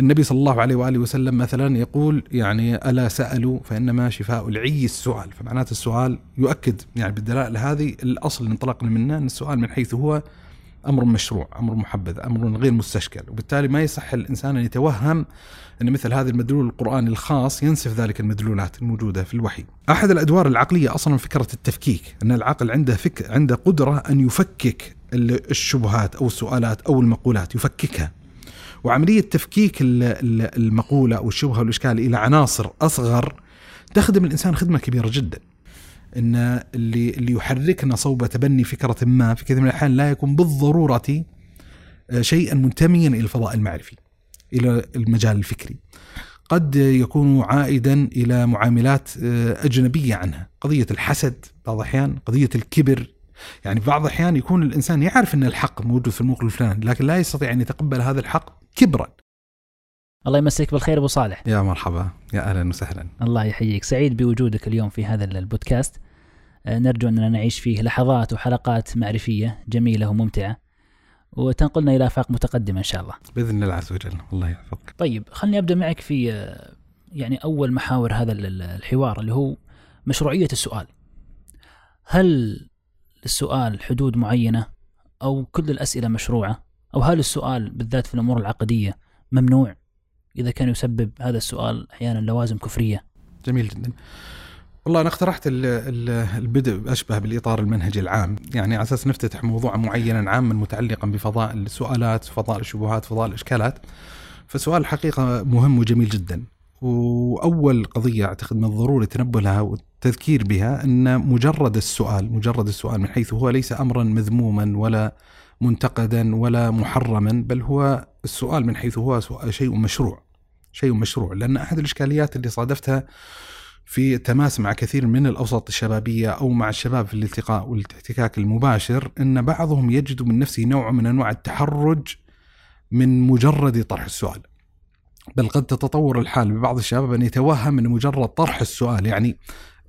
النبي صلى الله عليه وآله وسلم مثلا يقول يعني ألا سألوا فإنما شفاء العي السؤال فمعناته السؤال يؤكد يعني بالدلائل هذه الأصل اللي انطلقنا منه إن السؤال من حيث هو أمر مشروع، أمر محبذ، أمر غير مستشكل، وبالتالي ما يصح الإنسان أن يتوهم أن مثل هذا المدلول القراني الخاص ينسف ذلك المدلولات الموجودة في الوحي. أحد الأدوار العقلية أصلا فكرة التفكيك، أن العقل عنده فك عنده قدرة أن يفكك الشبهات أو السؤالات أو المقولات، يفككها. وعملية تفكيك المقولة أو الشبهه والإشكال إلى عناصر أصغر تخدم الإنسان خدمة كبيرة جدا. إن اللي اللي يحركنا صوب تبني فكرة ما في كثير من الأحيان لا يكون بالضرورة آه، شيئا منتميا إلى الفضاء المعرفي إلى المجال الفكري قد يكون عائدا إلى معاملات آه، أجنبية عنها قضية الحسد بعض الأحيان قضية الكبر يعني بعض الأحيان يكون الإنسان يعرف إن الحق موجود في الموقف الفلاني لكن لا يستطيع أن يتقبل هذا الحق كبرا. الله يمسك بالخير أبو صالح. يا مرحبا يا أهلا وسهلا. الله يحييك. سعيد بوجودك اليوم في هذا البودكاست. آه، نرجو أننا نعيش فيه لحظات وحلقات معرفية جميلة وممتعة. وتنقلنا إلى آفاق متقدمة إن شاء الله. بإذن الله عز وجل، الله يحفظك. طيب خلني أبدأ معك في آه، يعني أول محاور هذا الحوار اللي هو مشروعية السؤال. هل للسؤال حدود معينة أو كل الأسئلة مشروعة؟ أو هل السؤال بالذات في الأمور العقدية ممنوع إذا كان يسبب هذا السؤال أحيانا لوازم كفرية؟ جميل جدا. والله أنا اقترحت البدء أشبه بالإطار المنهجي العام، يعني على أساس نفتتح موضوعا معينا عاما متعلقا بفضاء السؤالات، فضاء الشبهات، فضاء الأشكالات. فسؤال الحقيقة مهم وجميل جدا. وأول قضية أعتقد من الضروري التنبه لها والتذكير بها أن مجرد السؤال، مجرد السؤال من حيث هو ليس امرا مذموما ولا منتقدا ولا محرما، بل هو السؤال من حيث هو شيء مشروع. شيء مشروع، لأن أحد الإشكاليات اللي صادفتها في تماس مع كثير من الأوساط الشبابية أو مع الشباب في الالتقاء والإحتكاك المباشر أن بعضهم يجد من نفسه نوع من أنواع التحرج من مجرد طرح السؤال. بل قد تتطور الحال ببعض الشباب أن يتوهم ان مجرد طرح السؤال يعني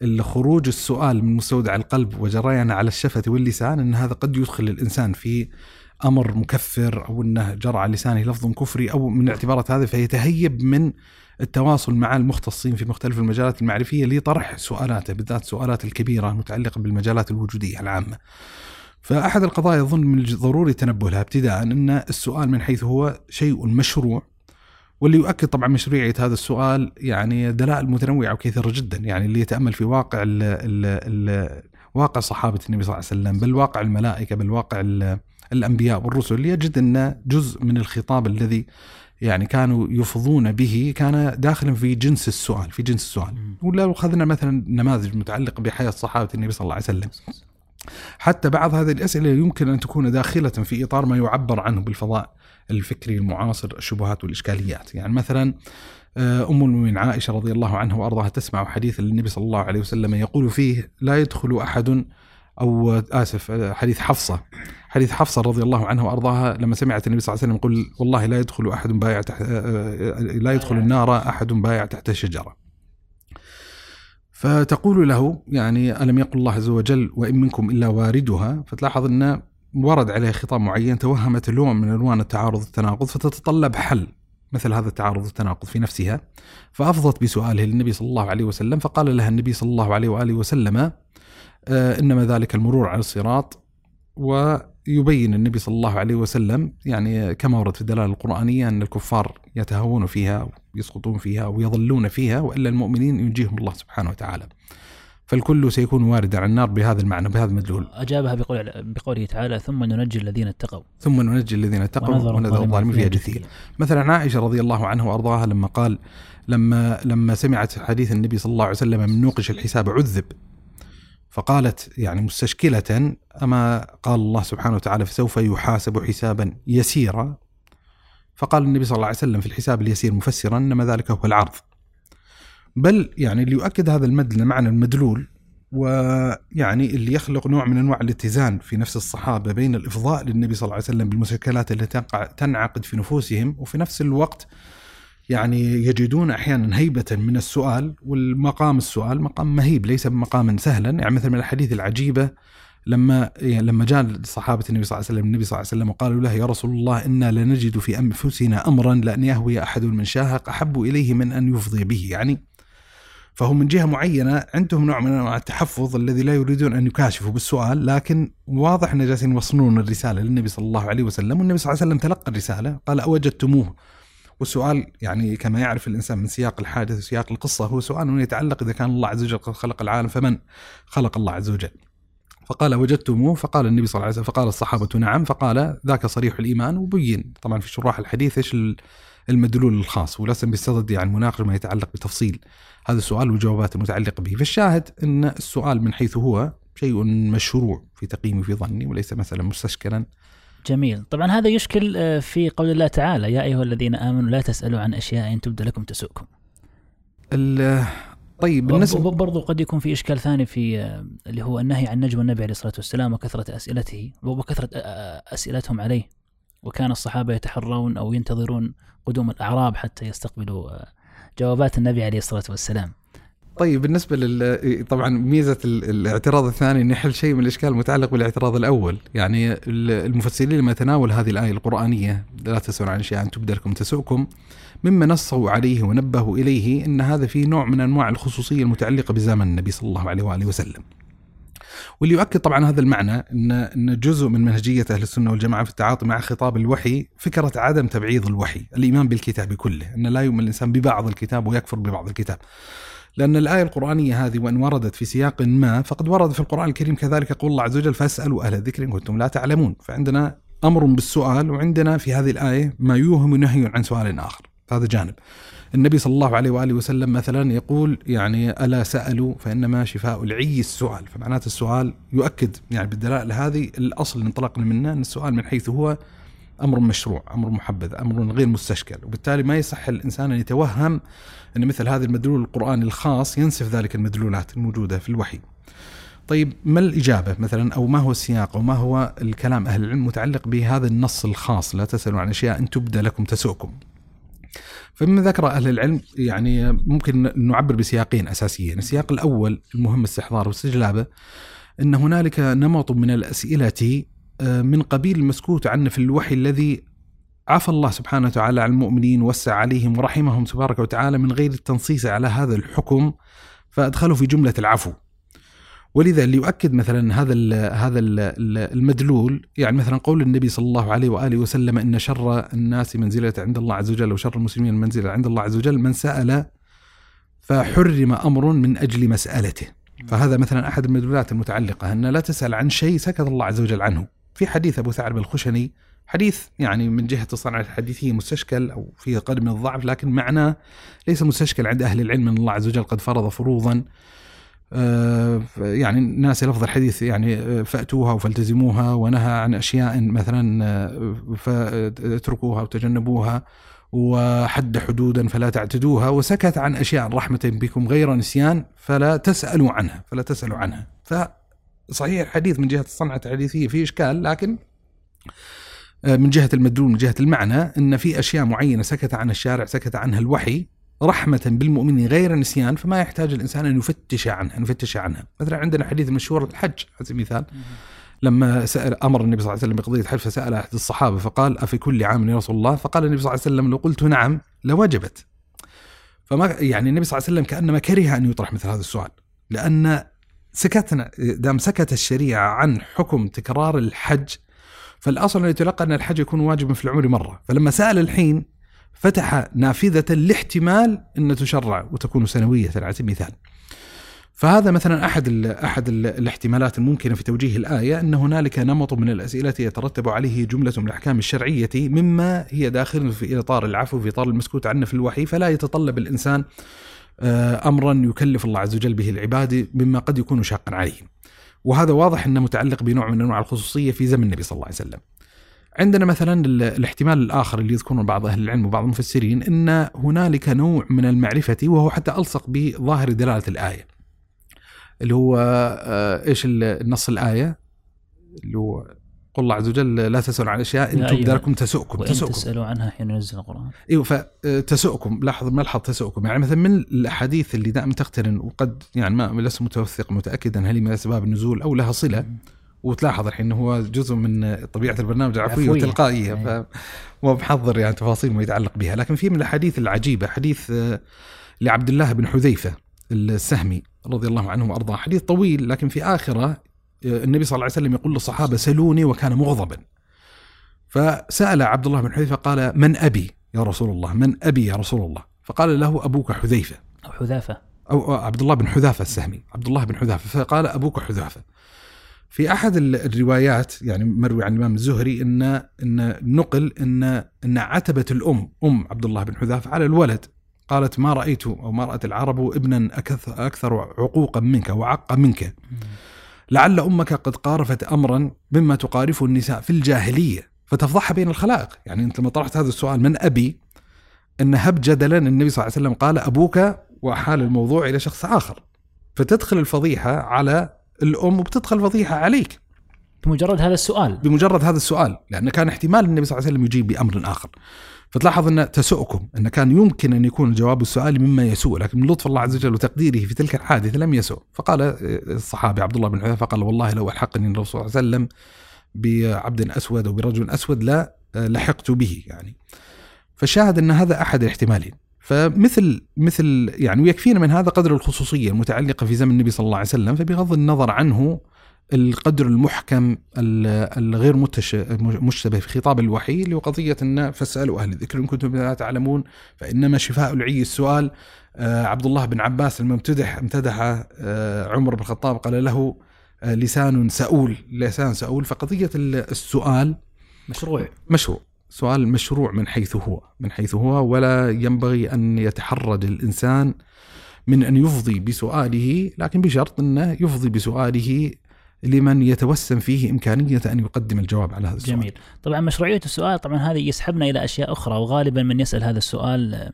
الخروج السؤال من مستودع القلب وجريانة على الشفة واللسان أن هذا قد يدخل الإنسان في أمر مكفر أو أنه جرى على لسانه لفظ كفري أو من اعتبارات هذا فيتهيب من التواصل مع المختصين في مختلف المجالات المعرفية لطرح سؤالاته بالذات السؤالات الكبيرة المتعلقة بالمجالات الوجودية العامة. فأحد القضايا اظن من الضروري التنبه لها ابتداء أن السؤال من حيث هو شيء مشروع واللي يؤكد طبعا مشروعيه هذا السؤال يعني دلائل متنوعة وكثيره جدا يعني اللي يتأمل في واقع ال ال ال واقع صحابة النبي صلى الله عليه وسلم بل واقع الملائكة بل واقع الأنبياء والرسل يجد أن جزء من الخطاب الذي يعني كانوا يفضون به كان داخلا في جنس السؤال في جنس السؤال. ولو أخذنا مثلا نماذج متعلقة بحياة صحابة النبي صلى الله عليه وسلم. حتى بعض هذه الأسئلة يمكن أن تكون داخلة في إطار ما يعبر عنه بالفضاء. الفكري المعاصر الشبهات والإشكاليات يعني مثلا آه، أم المؤمنين عائشة رضي الله عنها وأرضاها تسمع حديث للنبي صلى الله عليه وسلم يقول فيه لا يدخل أحد أو آسف حديث حفصة حديث حفصة رضي الله عنها وأرضاها لما سمعت النبي صلى الله عليه وسلم يقول والله لا يدخل أحد بايع تحت لا يدخل النار أحد بايع تحت شجره. فتقول له يعني ألم يقل الله عز وجل وإن منكم إلا واردها فتلاحظ إن ورد عليه خطاب معين توهمت لون من الوان التعارض التناقض فتتطلب حل مثل هذا التعارض التناقض في نفسها فأفضت بسؤاله للنبي صلى الله عليه وسلم فقال لها النبي صلى الله عليه وآله وسلم آه، إنما ذلك المرور على الصراط ويبين النبي صلى الله عليه وسلم يعني كما ورد في الدلالة القرآنية أن الكفار يتهاون فيها ويسقطون فيها ويظلون فيها وإلا المؤمنين ينجيهم الله سبحانه وتعالى. فالكل سيكون واردا على النار بهذا المعنى بهذا المدلول. أجابها بقول بقوله تعالى ثم ننجي الذين اتقوا. ثم ننجي الذين اتقوا ونذر الظالمين فيها جثيا. مثلا عائشة رضي الله عنها وأرضاها لما قال لما لما سمعت حديث النبي صلى الله عليه وسلم من نوقش الحساب عذب فقالت يعني مستشكلة أما قال الله سبحانه وتعالى فسوف يحاسب حسابا يسيرا فقال النبي صلى الله عليه وسلم في الحساب اليسير مفسرا إنما ذلك هو العرض بل يعني اللي يؤكد هذا المد المعنى المدلول ويعني اللي يخلق نوع من أنواع الاتزان في نفس الصحابة بين الإفضاء للنبي صلى الله عليه وسلم بالمشكلات التي تنعقد في نفوسهم وفي نفس الوقت يعني يجدون أحيانا هيبة من السؤال والمقام السؤال مقام مهيب ليس بمقام سهلا. يعني مثل من الحديث العجيبة لما يعني لما جاء صحابه النبي صلى الله عليه وسلم النبي صلى الله عليه وسلم وقالوا له يا رسول الله إنا لنجد في أنفسنا امرا لأن يهوي أحد من شاهق أحب إليه من أن يفضي به. يعني فهم من جهة معينة عندهم نوع من أنواع التحفظ الذي لا يريدون أن يكاشفوا بالسؤال لكن واضح أن جالسين يوصلون الرسالة للنبي صلى الله عليه وسلم والنبي صلى الله عليه وسلم تلقى الرسالة قال أوجدتموه. والسؤال يعني كما يعرف الإنسان من سياق الحادث وسياق القصة هو سؤال يتعلق إذا كان الله عز وجل قد خلق العالم فمن خلق الله عز وجل؟ فقال وجدتموه فقال النبي صلى الله عليه وسلم فقال الصحابة نعم. فقال ذاك صريح الإيمان. وبين طبعا في شراح الحديث إيش المدلول الخاص ولسنا بصدد يعني مناقشة ما يتعلق بتفصيل. هذا السؤال والجوابات المتعلقة به. فالشاهد أن السؤال من حيث هو شيء مشروع في تقييمي في ظني وليس مثلا مستشكلا. جميل. طبعا هذا يشكل آه، في قول الله تعالى يا أيها الذين آمنوا لا تسألوا عن أشياء إن تبدى لكم تسؤكم طيب بالنسبة برضو قد يكون في إشكال ثاني في آه، اللي هو النهي عن نجم النبي عليه الصلاة والسلام وكثرة أسئلته وكثرة آه، أسئلتهم عليه. وكان الصحابة يتحرون أو ينتظرون قدوم الأعراب حتى يستقبلوا جوابات النبي عليه الصلاة والسلام. طيب بالنسبة لل طبعا ميزة الاعتراض الثاني انه يحل شيء من الإشكال المتعلق بالاعتراض الأول، يعني المفسرين لما تناول هذه الآية القرآنية لا تسألون عن شيء تبدى لكم تسؤكم مما نصوا عليه ونبهوا إليه إن هذا فيه نوع من أنواع الخصوصية المتعلقة بزمن النبي صلى الله عليه وآله وسلم. واللي يؤكد طبعا هذا المعنى ان إن جزء من منهجية أهل السنة والجماعة في التعاطي مع خطاب الوحي فكرة عدم تبعيض الوحي، الإيمان بالكتاب كله، إن لا يؤمن الإنسان ببعض الكتاب ويكفر ببعض الكتاب. لأن الآية القرآنية هذه وإن وردت في سياق ما فقد ورد في القرآن الكريم كذلك يقول الله عز وجل فاسألوا أهل الذكر إن كنتم لا تعلمون فعندنا أمر بالسؤال وعندنا في هذه الآية ما يوهم نهي عن سؤال آخر. هذا جانب. النبي صلى الله عليه وآله وسلم مثلا يقول يعني ألا سألوا فإنما شفاء العي السؤال. فمعناته السؤال يؤكد يعني بالدلائل هذه الأصل اللي انطلقنا منه أن السؤال من حيث هو أمر مشروع، أمر محبذ، أمر غير مستشكل، وبالتالي ما يصح الإنسان أن يتوهم أن مثل هذا المدلول القرآني الخاص ينسف ذلك المدلولات الموجودة في الوحي. طيب ما الإجابة مثلا؟ أو ما هو السياق؟ أو ما هو الكلام؟ أهل العلم متعلق بهذا النص الخاص لا تسألوا عن أشياء إن تبدى لكم تسؤكم. فمما ذكر أهل العلم يعني ممكن نعبر بسياقين أساسيين، السياق الأول المهم استحضاره واستجلابه إن هنالك نمط من الأسئلة آه، من قبيل المسكوت عنه في الوحي الذي عفى الله سبحانه وتعالى عن المؤمنين ووسع عليهم ورحمهم تبارك وتعالى من غير التنصيص على هذا الحكم فادخله في جملة العفو. ولذا اللي يؤكد مثلا هذا ال هذا ال المدلول يعني مثلا قول النبي صلى الله عليه وآله وسلم إن شر الناس منزلة عند الله عز وجل وشر المسلمين منزلة عند الله عز وجل من سأل فحرم أمر من أجل مسألته. فهذا مثلا أحد المدلولات المتعلقة أن لا تسأل عن شيء سكت الله عز وجل عنه. في حديث أبو ثعلب الخشني حديث يعني من جهة الصنعة الحديثية مستشكل أو فيه قدر من الضعف لكن معناه ليس مستشكل عند أهل العلم إن الله عز وجل قد فرض فروضا يعني ناسي لفظ الحديث يعني آه، فأتوها وفالتزموها ونهى عن أشياء مثلا آه، فاتركوها وتجنبوها وحد حدودا فلا تعتدوها وسكت عن أشياء رحمة بكم غير نسيان فلا تسألوا عنها فلا تسألوا عنها. فصحيح الحديث من جهة الصنعة الحديثية فيه إشكال لكن من جهة المدلول من جهة المعنى إن في أشياء معينة سكت عن الشارع سكت عنها الوحي رحمة بالمؤمنين غير نسيان فما يحتاج الإنسان أن يفتش عنها أن يفتش عنها. مثلا عندنا حديث مشهور الحج على سبيل المثال لما سأل أمر النبي صلى الله عليه وسلم بقضية حج فسأل أحد الصحابة فقال أفي كل عام يا رسول الله؟ فقال النبي صلى الله عليه وسلم لو قلت نعم لوجبت. فما يعني النبي صلى الله عليه وسلم كأنما كره أن يطرح مثل هذا السؤال. لأن سكتنا دام سكت الشريعة عن حكم تكرار الحج فالأصل أن يتلقى أن الحج يكون واجبا في العمر مرة. فلما سأل الحين فتح نافذة لاحتمال أن تشرع وتكون سنوية على سبيل المثال فهذا مثلا أحد أحد ال الاحتمالات الممكنة في توجيه الآية أن هنالك نمط من الأسئلة يترتب عليه جملة من الأحكام الشرعية مما هي داخل في إطار العفو في إطار المسكوت عنه في الوحي فلا يتطلب الإنسان آه، امرا يكلف الله عز وجل به العباد مما قد يكون شاقا عليهم. وهذا واضح أنه متعلق بنوع من أنواع الخصوصية في زمن النبي صلى الله عليه وسلم. عندنا مثلا الاحتمال الآخر اللي يذكرونه بعض أهل العلم وبعض المفسرين إن هنالك نوع من المعرفة وهو حتى ألصق بظاهر دلالة الآية. اللي هو آه، إيش النص الآية؟ اللي هو قل الله عز وجل لا تسألوا عن أشياء إن تبدى لكم تسؤكم تسؤكم تسألوا عنها حين ينزل القرآن. إيوه فتسؤكم لاحظ ملحظ تسؤكم يعني مثلا من الأحاديث اللي دائما تقترن وقد يعني ما لست متوثق متاكدا هل هي من أسباب النزول أو لها صلة؟ وتلاحظ الحين إنه هو جزء من طبيعة البرنامج العفويه. والتلقائيه أي. فمو بحضر يعني تفاصيل ما يتعلق بها. لكن في من الأحاديث العجيبة حديث آه، لعبد الله بن حذيفة السهمي رضي الله عنه وأرضاه. حديث طويل لكن في آخرة آه، النبي صلى الله عليه وسلم يقول للصحابة سلوني وكان مغضبا. فسأل عبد الله بن حذيفة قال من أبي يا رسول الله؟ من أبي يا رسول الله؟ فقال له أبوك حذيفة. أو حذافة. أو عبد الله بن حذافة السهمي. عبد الله بن حذافة. فقال أبوك حذافة. في ال- الروايات يعني مروي عن الإمام الزهري إن إن نقل إن إن عتبة الأم أم عبد الله بن حذافة على الولد. قالت ما رأيت أو ما رأت العرب ابنا أكثر عقوقا منك وعق منك. لعل أمك قد قارفت أمرا مما تقارفه النساء في الجاهلية. فتفضحها بين الخلائق. يعني أنت لما طرحت هذا السؤال من أبي أن هب جدلا النبي صلى الله عليه وسلم قال أبوك وحال الموضوع إلى شخص آخر. فتدخل الفضيحة على الأم وبتدخل الفضيحة عليك. بمجرد هذا السؤال. بمجرد هذا السؤال لأن كان احتمال النبي صلى الله عليه وسلم يجيب بأمر آخر. فتلاحظ أن تسؤكم أن كان يمكن أن يكون جواب السؤال مما يسوء لكن من لطف الله عز وجل وتقديره في تلك الحادثة لم يسوء. فقال الصحابي عبد الله بن حذيفة قال والله لو ألحقني الرسول صلى الله عليه وسلم بعبد أسود أو برجل أسود لا لحقت به يعني. فالشاهد أن هذا أحد الاحتمالين فمثل مثل يعني ويكفينا من هذا قدر الخصوصية المتعلقة في زمن النبي صلى الله عليه وسلم فبغض النظر عنه القدر المحكم ال- الغير مشتبه في خطاب الوحي اللي هو قضية أن فاسألوا أهل الذكر إن كنتم لا تعلمون فإنما شفاء العي السؤال آه، عبد الله بن عباس لما امتدح امتدح آه، عمر بن الخطاب قال له آه، لسان سؤول لسان سؤول فقضية ال- السؤال مشروع. مشروع. سؤال مشروع من حيث هو من حيث هو ولا ينبغي أن يتحرج الإنسان من أن يفضي بسؤاله لكن بشرط أنه يفضي بسؤاله لمن يتوسم فيه إمكانية أن يقدم الجواب على هذا السؤال. جميل. طبعا مشروعية السؤال طبعا هذا يسحبنا إلى أشياء أخرى وغالبا من يسأل هذا السؤال آه،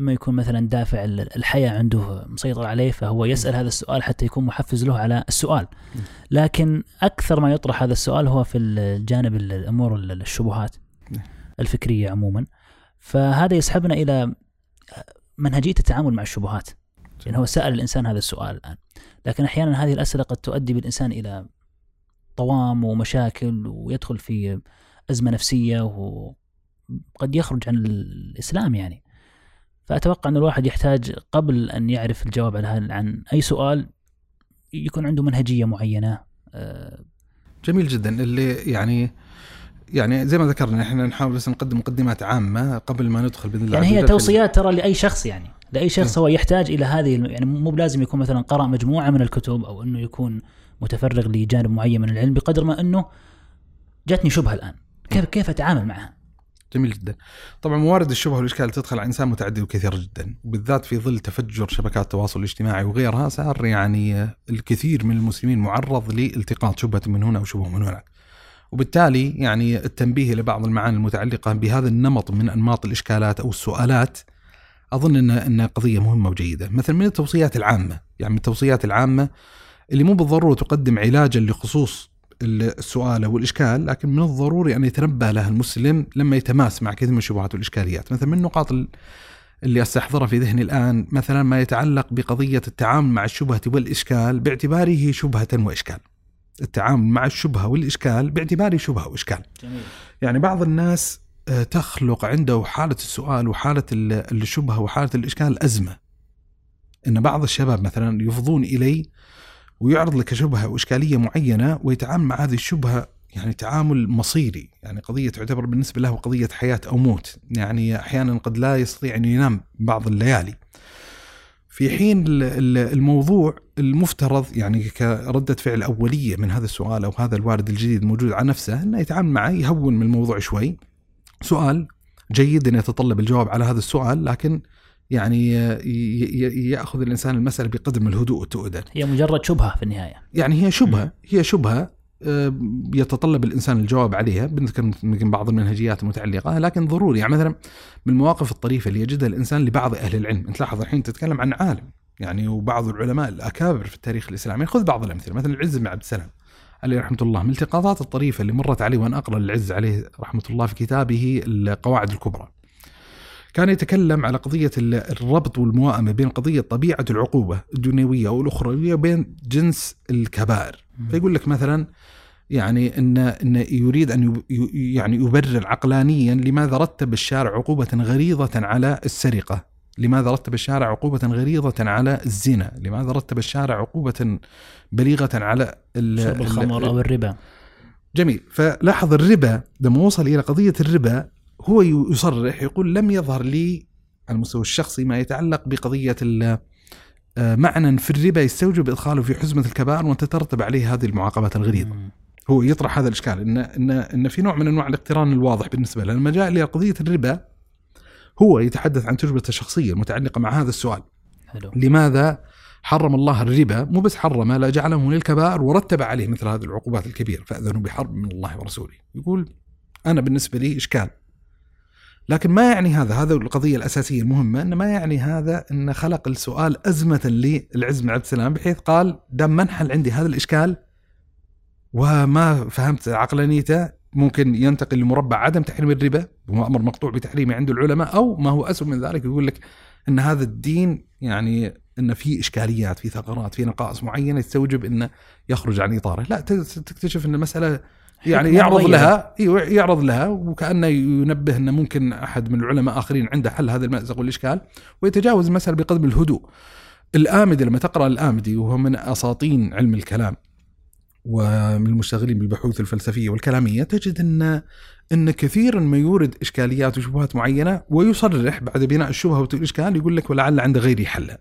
إما يكون مثلا دافع ال- الحياة عنده مسيطر عليه فهو يسأل هذا السؤال حتى يكون محفز له على السؤال. لكن أكثر ما يطرح هذا السؤال هو في الجانب ال- الأمور ال- الشبهات. الفكرية عموما. فهذا يسحبنا إلى منهجية التعامل مع الشبهات. يعني هو سأل الإنسان هذا السؤال الآن. لكن أحيانا هذه الأسئلة قد تؤدي بالإنسان إلى طوام ومشاكل ويدخل في أزمة نفسية وقد يخرج عن الإسلام يعني. فأتوقع أن الواحد يحتاج قبل أن يعرف الجواب على عن أي سؤال يكون عنده منهجية معينة. آه، جميل جدا. اللي يعني يعني زي ما ذكرنا إحنا نحاول بس نقدم مقدمات عامة قبل ما ندخل بإذن الله يعني هي توصيات ترى لأي شخص يعني. لأي شخص هو يحتاج إلى هذه يعني مو بلازم يكون مثلا قرأ مجموعة من الكتب أو إنه يكون متفرغ لجانب معين من العلم بقدر ما إنه جاتني شبهة الآن. كيف كيف أتعامل معها؟ جميل جدا. طبعا موارد الشبهة والإشكال تدخل على إنسان متعدد وكثير جدا وبالذات في ظل تفجر شبكات التواصل الاجتماعي وغيرها صار يعني الكثير من المسلمين معرض لالتقاط شبهة من هنا وشبهة من هناك. وبالتالي يعني التنبيه إلى بعض المعاني المتعلقة بهذا النمط من أنماط الإشكالات أو السؤالات أظن ان إن قضية مهمة وجيدة. مثلا من التوصيات العامة يعني من التوصيات العامة اللي مو بالضرورة تقدم علاجا لخصوص السؤال أو الإشكال لكن من الضروري أن يتنبه له المسلم لما يتماس مع كثير من الشبهات والاشكاليات مثلا من النقاط ال- اللي أستحضرها في ذهني الآن مثلا ما يتعلق بقضية التعامل مع الشبهة والإشكال باعتباره شبهة وإشكال. التعامل مع الشبهة والإشكال باعتباره شبهة وإشكال. جميل. يعني بعض الناس آه، تخلق عنده حالة السؤال وحالة ال- الشبهة وحالة الإشكال أزمة. إن بعض الشباب مثلا يفضون إلي ويعرض لك شبهة وإشكالية معينة ويتعامل مع هذه الشبهة يعني تعامل مصيري. يعني قضية تعتبر بالنسبة له قضية حياة أو موت. يعني أحيانا قد لا يستطيع أن ينام بعض الليالي. في حين ال- ال- الموضوع المفترض يعني كردة فعل أولية من هذا السؤال أو هذا الوارد الجديد الموجود على نفسه أنه يتعامل معه يهون من الموضوع شوي. سؤال جيد أن يتطلب الجواب على هذا السؤال لكن يعني ي- ي- يأخذ الإنسان المسألة بقدر من الهدوء والتؤدة. هي مجرد شبهة في النهاية. يعني هي شبهة هي شبهة آه، يتطلب الإنسان الجواب عليها بنذكر يمكن بعض المنهجيات المتعلقة لكن ضروري. يعني مثلا من المواقف الطريفة اللي يجدها الإنسان لبعض أهل العلم. أنت لاحظ الحين تتكلم عن عالم يعني وبعض العلماء الأكابر في التاريخ الإسلامي. خذ بعض الأمثلة مثلا العز بن عبد السلام عليه رحمة الله. من الالتقاطات الطريفة اللي مرت علي وأنا أقرأ العز عليه رحمة الله في كتابه القواعد الكبرى. كان يتكلم على قضية ال- الربط والموائمة بين قضية طبيعة العقوبة الدنيوية والأخروية وبين جنس الكبائر فيقول لك مثلا يعني ان إن يريد أن يعني يبرر عقلانيا لماذا رتب الشارع عقوبة غليظه على السرقة؟ لماذا رتب الشارع عقوبة غليظة على الزنا؟ لماذا رتب الشارع عقوبة بليغة على شرب ال- الخمر أو الربا. جميل. فلاحظ الربا لما وصل إلى قضية الربا هو يصرح يقول لم يظهر لي على المستوى الشخصي ما يتعلق بقضية ال- آه، معنى في الربا يستوجب إدخاله في حزمة الكبائر وتترتب عليه هذه المعاقبات الغليظة. مم. هو يطرح هذا الإشكال ان ان إن في نوع من أنواع الاقتران الواضح بالنسبة له. لما جاء إلى قضيه الربا هو يتحدث عن تجربته الشخصيه المتعلقه مع هذا السؤال. حلو. لماذا حرم الله الربا؟ مو بس حرمه لا جعله من الكبائر ورتب عليه مثل هذه العقوبات الكبيرة. فأذنوا بحرب من الله ورسوله. يقول أنا بالنسبة لي إشكال. لكن ما يعني هذا؟ هذا القضية الأساسية المهمة أن ما يعني هذا أن خلق السؤال أزمة للعز بن عبد السلام بحيث قال دام منحل عندي هذا الإشكال وما فهمت عقلانيته ممكن ينتقل لمربع عدم تحريم الربا وهو أمر مقطوع بتحريمه عند العلماء أو ما هو أسوأ من ذلك يقول لك أن هذا الدين يعني إن في إشكاليات في ثغرات في نقائص معينة يستوجب إنه يخرج عن إطاره، لا تكتشف إن المسألة يعني يعرض. لها أيوة، يعرض لها وكأنه ينبه انه ممكن أحد من العلماء آخرين عنده حل هذا المأزق والإشكال ويتجاوز المساله بقدر الهدوء. الآمدي لما تقرأ الآمدي وهو من أساطين علم الكلام ومن المشتغلين بالبحوث الفلسفية والكلامية تجد أن أن كثيرا ما يورد إشكاليات وشبهات معينة ويصرح بعد بناء الشبهة والإشكال يقول لك ولعل عند غيري حلها.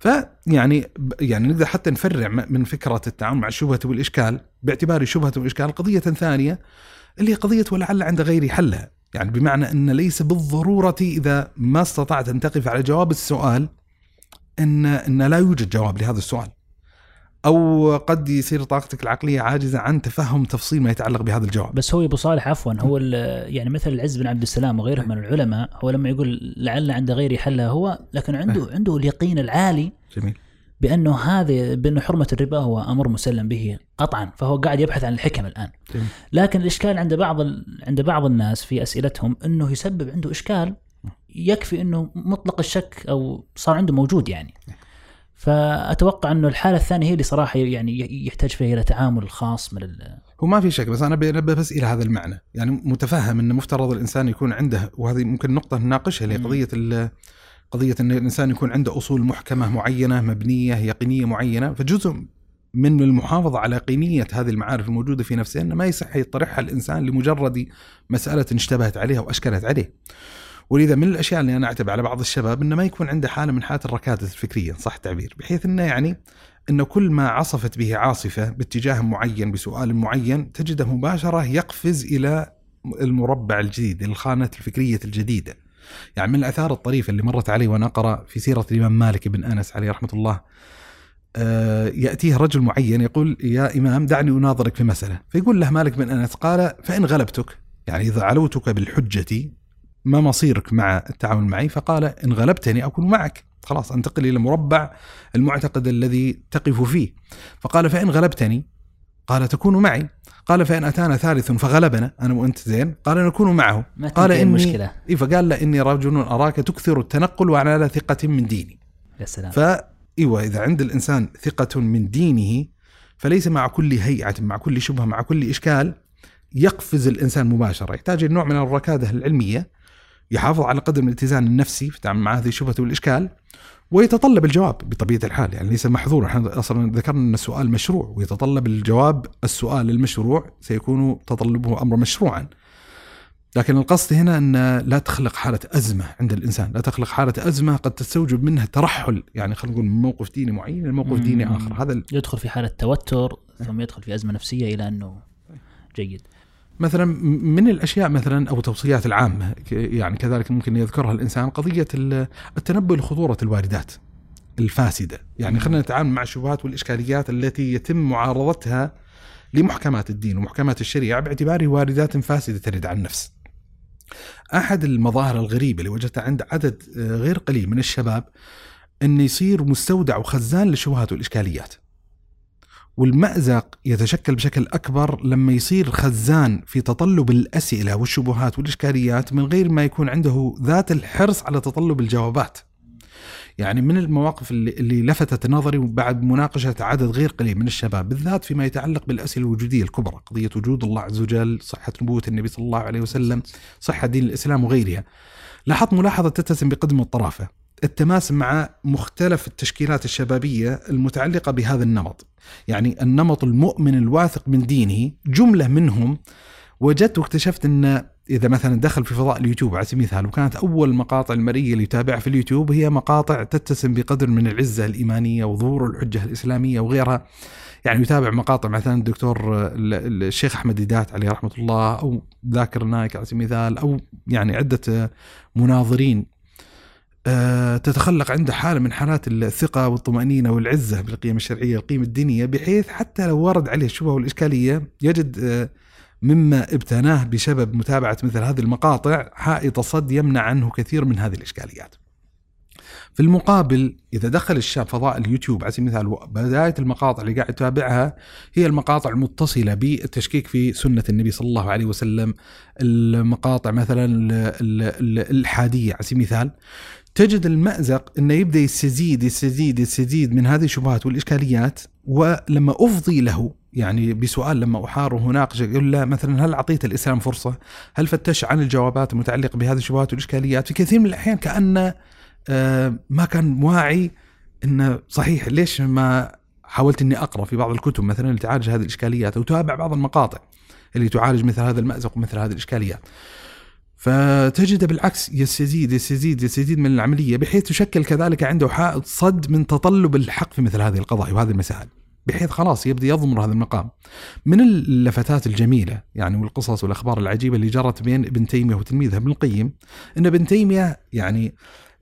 فيعني يعني نقدر حتى نفرع من فكرة التعامل مع الشبهة والإشكال باعتبار الشبهة والإشكال قضية ثانية اللي هي قضية ولعل عند غيري حلها، يعني بمعنى أن ليس بالضرورة إذا ما استطعت أن تقف على جواب السؤال ان أن لا يوجد جواب لهذا السؤال. أو قد يصير طاقتك العقلية عاجزة عن تفهم تفصيل ما يتعلق بهذا الجواب. بس هو أبو صالح عفوا هو يعني مثل العز بن عبد السلام وغيره من العلماء هو لما يقول لعل عند غيري حلها هو لكن عنده عنده اليقين العالي جميل. بأنه هذا بانه حرمة الربا هو أمر مسلم به قطعا فهو قاعد يبحث عن الحكم الآن جميل. لكن الإشكال عند بعض ال... عند بعض الناس في أسئلتهم إنه يسبب عنده إشكال يكفي إنه مطلق الشك أو صار عنده موجود يعني فأتوقع إنه الحالة الثانية هي اللي صراحة يعني يحتاج فيها إلى تعامل خاص من ال... هو ما في شك بس أنا بنبه بس إلى هذا المعنى، يعني متفهم إن مفترض الإنسان يكون عنده وهذه ممكن نقطة نناقشها اللي. قضية ال- قضية إن الإنسان يكون عنده أصول محكمة معينة مبنية يقينية معينة، فجزء من المحافظة على يقينيه هذه المعارف الموجودة في نفسه إنه ما يصح يطرحها الإنسان لمجرد مسألة اشتبهت عليها وأشكلت عليه. ولذا من الأشياء اللي أنا اعتب على بعض الشباب إنه ما يكون عنده حالة من حالات الركادة الفكرية صح التعبير بحيث إنه يعني إنه كل ما عصفت به عاصفة باتجاه معين بسؤال معين تجده مباشرة يقفز إلى المربع الجديد الخانه الفكرية الجديدة. يعني من الأثار الطريفة اللي مرت علي وأنا أقرأ في سيرة الإمام مالك بن أنس عليه رحمة الله آه، يأتيه رجل معين يقول يا إمام دعني أناظرك في مسألة فيقول له مالك بن أنس قال فإن غلبتك يعني إذا علوتك بالحجة ما مصيرك مع التعامل معي فقال ان غلبتني أكون معك. خلاص أنتقل إلى مربع المعتقد الذي تقف فيه. فقال فان غلبتني قال تكون معي. قال فإن أتانا ثالث فغلبنا. أنا وأنت زين. قال نكون معه. ما قال إني- المشكلة. إيه فقال له إني رجل أراك تكثر التنقل وأنا على ثقة من ديني. يا سلام. فايوه إذا عند الإنسان ثقة من دينه فليس مع كل هيئة مع كل شبهة مع كل إشكال يقفز الإنسان مباشرة. يحتاج إلى نوع من الركادة العلمية. يحافظ على قدر من الاتزان النفسي في التعامل مع هذه الشبهة والإشكال ويتطلب الجواب بطبيعة الحال يعني ليس محظورا إحنا أصلا ذكرنا أن السؤال مشروع ويتطلب الجواب السؤال المشروع سيكون تطلبه امرا مشروعا. لكن القصد هنا أن لا تخلق حالة أزمة عند الإنسان، لا تخلق حالة أزمة قد تستوجب منها ترحل يعني خلينا نقول من موقف ديني معين لموقف. ديني آخر، هذا ال- يدخل في حالة توتر ثم يدخل في أزمة نفسية إلى أنه جيد. مثلا من الأشياء مثلا أو توصيات العامه يعني كذلك ممكن يذكرها الإنسان قضية ال- التنبؤ لخطورة الواردات الفاسدة، يعني خلينا نتعامل مع الشبهات والإشكاليات التي يتم معارضتها لمحكمات الدين ومحكمات الشريعة باعتباره واردات فاسدة ترد على النفس. أحد المظاهر الغريبة اللي وجدتها عند عدد آه، غير قليل من الشباب انه يصير مستودع وخزان للشبهات والإشكاليات. والمأزق يتشكل بشكل أكبر لما يصير خزان في تطلب الأسئلة والشبهات والإشكاليات من غير ما يكون عنده ذات الحرص على تطلب الجوابات. يعني من المواقف اللي, اللي لفتت نظري بعد مناقشة عدد غير قليل من الشباب بالذات فيما يتعلق بالأسئلة الوجودية الكبرى، قضية وجود الله عز وجل، صحة نبوة النبي صلى الله عليه وسلم، صحة دين الإسلام وغيرها. لاحظت ملاحظة تتسم بقدم الطرافة، التماس مع مختلف التشكيلات الشبابية المتعلقة بهذا النمط. يعني النمط المؤمن الواثق من دينه جملة منهم وجدت واكتشفت أن إذا مثلا دخل في فضاء اليوتيوب على سبيل المثال وكانت أول المقاطع المرئيه اللي يتابعها في اليوتيوب هي مقاطع تتسم بقدر من العزة الإيمانية وظهور الحجة الإسلامية وغيرها يعني يتابع مقاطع مثلا الدكتور الشيخ أحمد ديدات عليه رحمة الله أو ذاكر نايك على سبيل المثال أو يعني عدة مناظرين تتخلق عنده حالة من حالات الثقة والطمأنينة والعزة بالقيم الشرعية القيم الدينية بحيث حتى لو ورد عليه الشبهة والإشكالية يجد آه، مما ابتناه بسبب متابعة مثل هذه المقاطع حائط صد يمنع عنه كثير من هذه الإشكاليات. في المقابل إذا دخل الشاب فضاء اليوتيوب على سبيل المثال بداية المقاطع اللي قاعد يتابعها هي المقاطع المتصلة بالتشكيك في سنة النبي صلى الله عليه وسلم. المقاطع مثلا الحادية على سبيل المثال. تجد المأزق إنه يبدأ يستزيد يستزيد يستزيد من هذه الشبهات والإشكاليات ولما أفضي له يعني بسؤال لما احاره وناقشه يقول له مثلا هل أعطيت الإسلام فرصة؟ هل فتش عن الجوابات المتعلقة بهذه الشبهات والإشكاليات؟ في كثير من الأحيان كانه آه، ما كان واعي إنه صحيح ليش ما حاولت إني أقرأ في بعض الكتب مثلا اللي تعالج هذه الإشكاليات أو تتابع بعض المقاطع اللي تعالج مثل هذا المأزق ومثل هذه الإشكاليات. فتجد بالعكس يستزيد يستزيد يستزيد من العملية بحيث تشكل كذلك عنده حائط صد من تطلب الحق في مثل هذه القضايا وهذه المسائل. بحيث خلاص يبدأ يضمر هذا المقام. من اللفتات الجميلة يعني والقصص والأخبار العجيبة اللي جرت بين ابن تيمية وتلميذه ابن القيم إن ابن تيمية يعني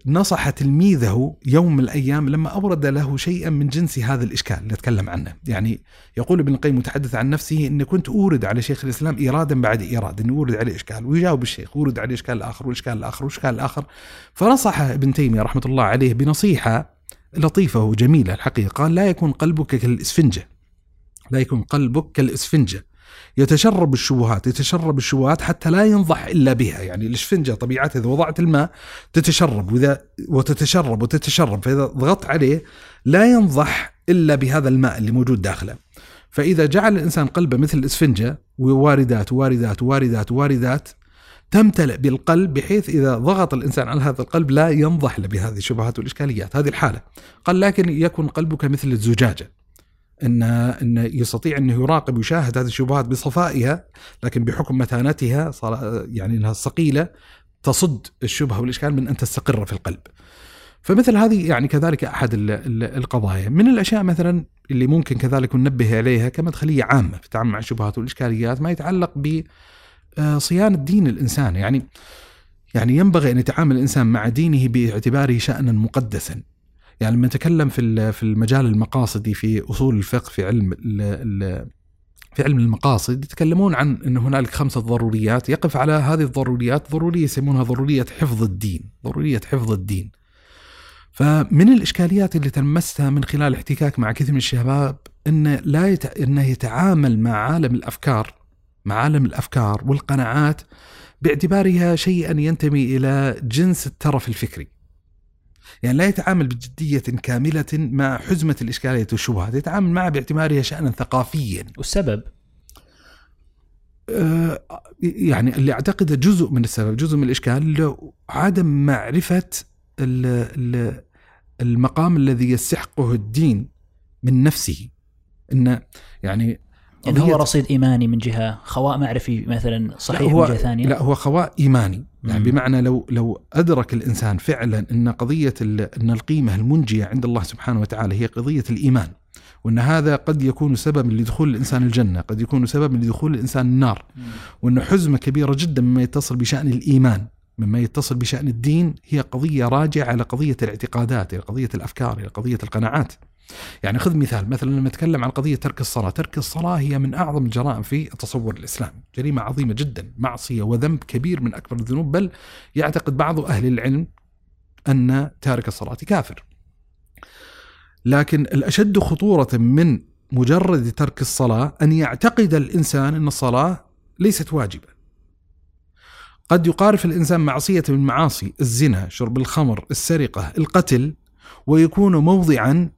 نصح تلميذه يوم من الأيام لما أورد له شيئا من جنس هذا الإشكال اللي اتكلم عنه، يعني يقول ابن القيم متحدث عن نفسه ان كنت أورد على شيخ الإسلام إيرادا بعد إيراد، إني أورد عليه إشكال ويجاوب الشيخ، أورد عليه إشكال آخر والاشكال الآخر والاشكال الآخر، فنصح ابن تيمية رحمة الله عليه بنصيحة لطيفة وجميلة الحقيقة قال لا يكون قلبك كالإسفنجة لا يكون قلبك كالإسفنجة. يتشرب الشبهات يتشرب الشبهات حتى لا ينضح إلا بها. يعني الإسفنجة طبيعتها إذا وضعت الماء تتشرب وإذا وتتشرب وتتشرب فإذا ضغطت عليه لا ينضح إلا بهذا الماء اللي موجود داخله. فإذا جعل الإنسان قلبه مثل الإسفنجة وواردات واردات واردات واردات تمتلئ بالقلب بحيث إذا ضغط الإنسان على هذا القلب لا ينضح به الشبهات والإشكاليات. هذه الحالة. قال لكن يكون قلبك مثل الزجاجة. ان إن يستطيع انه يراقب ويشاهد هذه الشبهات بصفائها لكن بحكم متانتها صار يعني إنها ثقيلة تصد الشبهة والإشكال من أن تستقر في القلب. فمثل هذه يعني كذلك أحد القضايا، من الأشياء مثلا اللي ممكن كذلك ننبه عليها كمدخلية عامة في التعامل مع الشبهات والإشكاليات ما يتعلق ب آه، صيانه دين الانسان يعني يعني ينبغي أن يتعامل الإنسان مع دينه باعتباره شانا مقدسا. يعني لما نتكلم في في المجال المقاصدي في أصول الفقه في علم في علم المقاصد يتكلمون عن إن هنالك خمسه ضروريات يقف على هذه الضروريات ضرورية يسمونها ضرورية حفظ الدين، ضرورية حفظ الدين. فمن الإشكاليات اللي تلمستها من خلال الاحتكاك مع كثير من الشباب انه لا يت... إنه يتعامل مع عالم الأفكار مع عالم الأفكار والقناعات باعتبارها شيئا ينتمي إلى جنس الترف الفكري. يعني لا يتعامل بجدية كاملة مع حزمة الإشكالية والشبهات يتعامل معها باعتبارها شأنا ثقافيا. والسبب؟ آه يعني اللي أعتقد جزء من السبب جزء من الإشكال عدم معرفة المقام الذي يستحقه الدين من نفسه. إن يعني يعني هو رصيد إيماني من جهة خواء معرفي مثلا صحيح هو من جهة ثانية؟ لا هو خواء إيماني. يعني بمعنى لو لو أدرك الإنسان فعلا إن قضية إن القيمة المنجية عند الله سبحانه وتعالى هي قضية الإيمان وإن هذا قد يكون سببا لدخول الإنسان الجنة، قد يكون سببا لدخول الإنسان النار. وإن حزمة كبيرة جدا مما يتصل بشأن الإيمان، مما يتصل بشأن الدين هي قضية راجعة على قضيه الاعتقادات، إلى قضية الأفكار، إلى قضية القناعات. يعني خذ مثال مثلا لما نتكلم عن قضية ترك الصلاة، ترك الصلاة هي من أعظم الجرائم في التصور الاسلامي، جريمة عظيمة جدا، معصية وذنب كبير من أكبر الذنوب بل يعتقد بعض أهل العلم أن تارك الصلاة كافر. لكن الأشد خطورة من مجرد ترك الصلاة أن يعتقد الإنسان أن الصلاة ليست واجبة. قد يقارف الإنسان معصية من معاصي الزنا، شرب الخمر، السرقة، القتل ويكون موضعا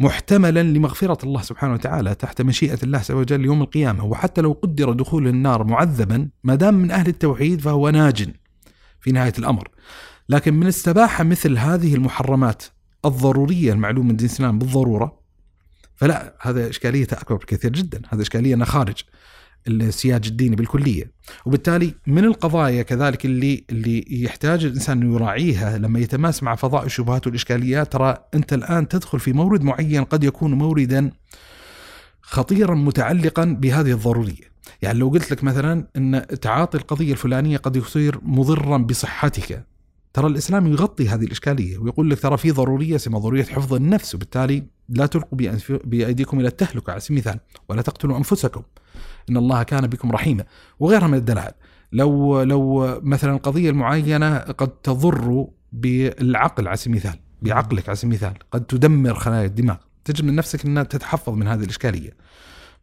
محتملا لمغفرة الله سبحانه وتعالى تحت مشيئة الله عز وجل يوم القيامة. وحتى لو قدر دخول النار معذبا ما دام من أهل التوحيد فهو ناج في نهاية الأمر. لكن من استباحة مثل هذه المحرمات الضرورية المعلومة من الإسلام بالضرورة فلا هذا إشكاليته أكبر بكثير جدا. هذا إشكالية أنه خارج السياج الديني بالكلية. وبالتالي من القضايا كذلك اللي اللي يحتاج الإنسان إنه يراعيها لما يتماس مع فضاء الشبهات والإشكاليات ترى أنت الآن تدخل في مورد معين قد يكون موردا خطيرا متعلقا بهذه الضرورية. يعني لو قلت لك مثلا إن تعاطي القضية الفلانية قد يصير مضرا بصحتك ترى الإسلام يغطي هذه الإشكالية ويقول لك ترى في ضرورية اسمها ضرورية حفظ النفس وبالتالي لا تلقوا بأيديكم إلى التهلكة على سبيل المثال ولا تقتلوا أنفسكم. إن الله كان بكم رحيما وغيرها من الدلائل لو لو مثلا القضية المعينه قد تضر بالعقل على سبيل المثال بعقلك على سبيل المثال قد تدمر خلايا الدماغ تجد من نفسك إنها تتحفظ من هذه الإشكالية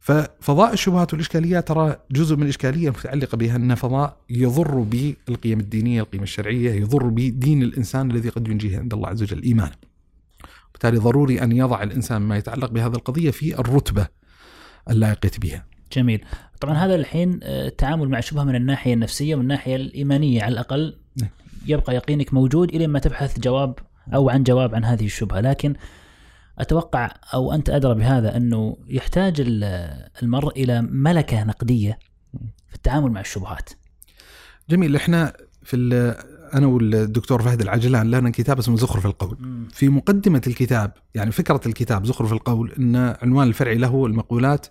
ففضاء الشبهات والاشكاليات ترى جزء من الإشكالية المتعلقة بها أن فضاء يضر بالقيم الدينية، القيم الشرعية، يضر بدين الإنسان الذي قد ينجيه عند الله عز وجل الإيمان. بالتالي ضروري أن يضع الإنسان ما يتعلق بهذه القضية في الرتبة اللائقة بها. جميل طبعا هذا الحين آه، التعامل مع الشبهه من الناحية النفسية ومن الناحية الإيمانية على الأقل نعم. يبقى يقينك موجود إلى ما تبحث جواب أو عن جواب عن هذه الشبهة لكن أتوقع أو أنت أدرى بهذا أنه يحتاج المرء إلى ملكة نقدية في التعامل مع الشبهات. جميل إحنا في أنا والدكتور فهد العجلان لنا كتاب اسمه زخرف القول. في مقدمة الكتاب يعني فكرة الكتاب زخرف القول إن عنوان الفرعي له المقولات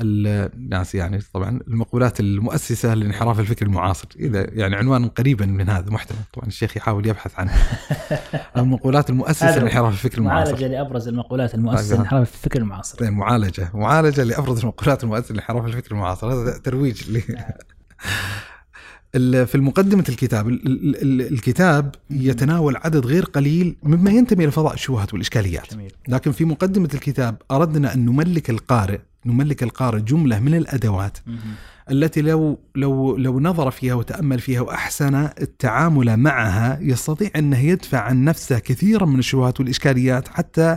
الناس يعني طبعا المقولات المؤسسة لانحراف الفكر المعاصر. إذا يعني عنوان قريبا من هذا محتمل. طبعا الشيخ يحاول يبحث عنه المقولات المؤسسة لانحراف الفكر المعاصر. معالجة لأبرز المقولات المؤسسة لانحراف الفكر المعاصر. طيب معالجة. معالجة لأبرز المقولات المؤسسة لانحراف الفكر المعاصر. هذا ترويج ل في المقدمة الكتاب الكتاب يتناول عدد غير قليل مما ينتمي إلى فضاء الشبهات والإشكاليات. لكن في مقدمة الكتاب أردنا أن نملك القارئ نملك القارئ جملة من الأدوات التي لو لو لو نظر فيها وتأمل فيها وأحسن التعامل معها يستطيع أنه يدفع عن نفسه كثيرا من الشبهات والإشكاليات حتى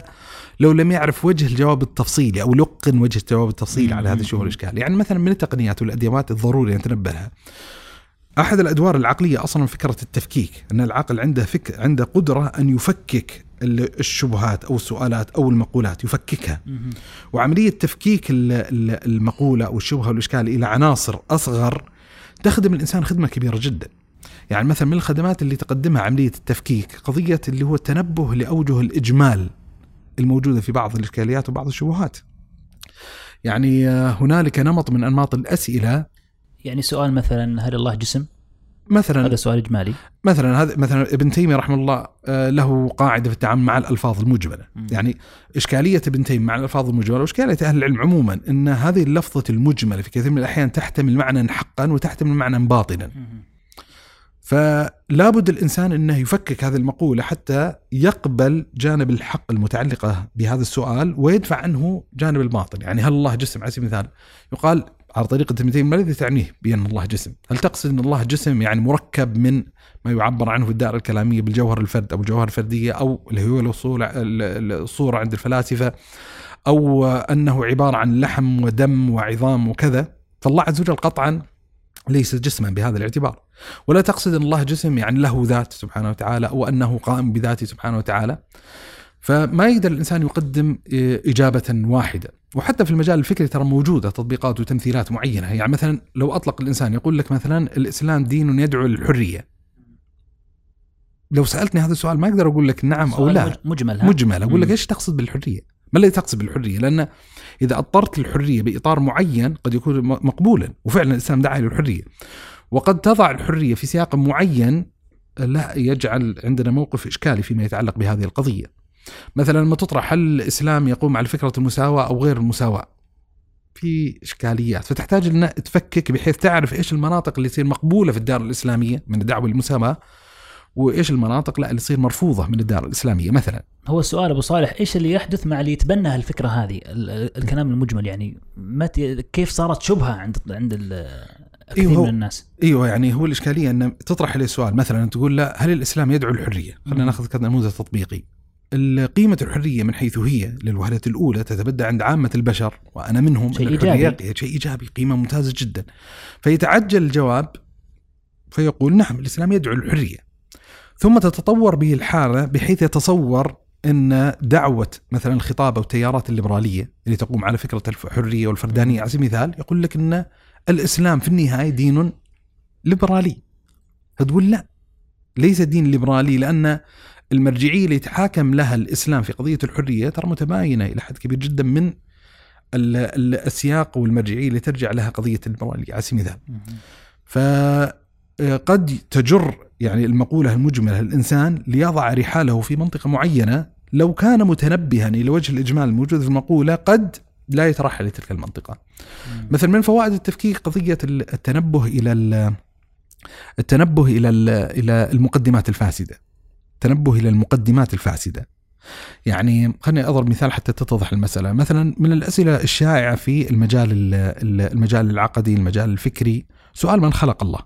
لو لم يعرف وجه الجواب التفصيلي أو لقن وجه الجواب التفصيلي على هذه الشبهة والإشكال. يعني مثلا من التقنيات والأدوات الضروري أن نتنبه لها أحد الأدوار العقلية أصلا فكرة التفكيك أن العقل عنده فك عنده قدرة أن يفكك الشبهات أو السؤالات أو المقولات يفككها. وعملية تفكيك المقولة أو الشبهة والإشكال إلى عناصر أصغر تخدم الإنسان خدمة كبيرة جدا. يعني مثلا من الخدمات اللي تقدمها عملية التفكيك قضية اللي هو التنبه لأوجه الإجمال الموجودة في بعض الإشكاليات وبعض الشبهات. يعني هنالك نمط من أنماط الأسئلة. يعني سؤال مثلا هل الله جسم؟ مثلا هذا سؤال إجمالي. مثلا هذا مثلا ابن تيمية رحمه الله آه، له قاعدة في التعامل مع الألفاظ المجملة. م. يعني إشكالية ابن تيمية مع الألفاظ المجملة وإشكالية أهل العلم عموما إن هذه اللفظة المجملة في كثير من الأحيان تحتمل معنى حقا وتحتمل معنى باطنا فلا بد الإنسان إنه يفكك هذه المقولة حتى يقبل جانب الحق المتعلقة بهذا السؤال ويدفع عنه جانب الباطل. يعني هل الله جسم على سبيل المثال يقال على طريقة ابن ما الذي تعنيه بأن الله جسم؟ هل تقصد أن الله جسم يعني مركب من ما يعبر عنه في الدائرة الكلامية بالجوهر الفرد أو الجوهر الفردية أو اللي هو الصورة عند الفلاسفة أو أنه عبارة عن لحم ودم وعظام وكذا؟ فالله عز وجل قطعا ليس جسما بهذا الاعتبار. ولا تقصد أن الله جسم يعني له ذات سبحانه وتعالى أو أنه قائم بذاته سبحانه وتعالى؟ فما يقدر الإنسان يقدم إجابة واحدة وحتى في المجال الفكري ترى موجودة تطبيقات وتمثيلات معينة يعني مثلا لو أطلق الإنسان يقول لك مثلا الإسلام دين يدعو للحرية لو سألتني هذا السؤال ما أقدر أقول لك نعم أو لا مجمل ها؟ مجمل أقول لك إيش تقصد بالحرية؟ ما الذي تقصد بالحرية؟ لأن إذا أطرت الحرية بإطار معين قد يكون مقبولا وفعلا الإسلام دعا للحرية وقد تضع الحرية في سياق معين لا يجعل عندنا موقف إشكالي فيما يتعلق بهذه القضية. مثلا لما تطرح هل الإسلام يقوم على فكرة المساواة أو غير المساواة؟ في إشكاليات. فتحتاج ان تفكك بحيث تعرف إيش المناطق اللي تصير مقبولة في الدار الإسلامية من الدعوة للمساواة وإيش المناطق لا اللي تصير مرفوضة من الدار الإسلامية. مثلا هو السؤال أبو صالح إيش اللي يحدث مع اللي يتبنى هالفكرة هذه؟ الكلام المجمل يعني مت كيف صارت شبهة عند عند كثير أيوه من الناس؟ إيوه يعني هو الإشكالية إن تطرح عليه سؤال مثلا تقول لا هل الإسلام يدعو للحريه؟ خلينا ناخذ نموذج تطبيقي. قيمة الحرية من حيث هي للوهلة الأولى تتبدى عند عامة البشر وأنا منهم شيء إيجابي. شيء إيجابي قيمة ممتازة جدا. فيتعجل الجواب فيقول نعم الإسلام يدعو للحرية. ثم تتطور به الحالة بحيث يتصور أن دعوة مثلا الخطاب أو التيارات الليبرالية اللي تقوم على فكرة الحرية والفردانية على سبيل المثال يقول لك أن الإسلام في النهاية دين ليبرالي. فتقول لا ليس دين ليبرالي لأن المرجعية اللي يتحاكم لها الإسلام في قضية الحرية ترى متباينة إلى حد كبير جدا من ال- ال- السياق والمرجعية اللي ترجع لها قضية الليبرالية على سبيل المثال فقد تجر يعني المقولة المجملة الإنسان ليضع رحاله في منطقة معينة لو كان متنبها إلى وجه الإجمال الموجود في المقولة قد لا يترحل لتلك المنطقة. مثل من فوائد التفكيك قضية التنبه إلى ال- التنبه إلى ال- إلى المقدمات الفاسدة. التنبه إلى المقدمات الفاسدة. يعني خليني أضرب مثال حتى تتضح المسألة. مثلا من الأسئلة الشائعة في المجال ال- ال- المجال العقدي المجال الفكري سؤال من خلق الله.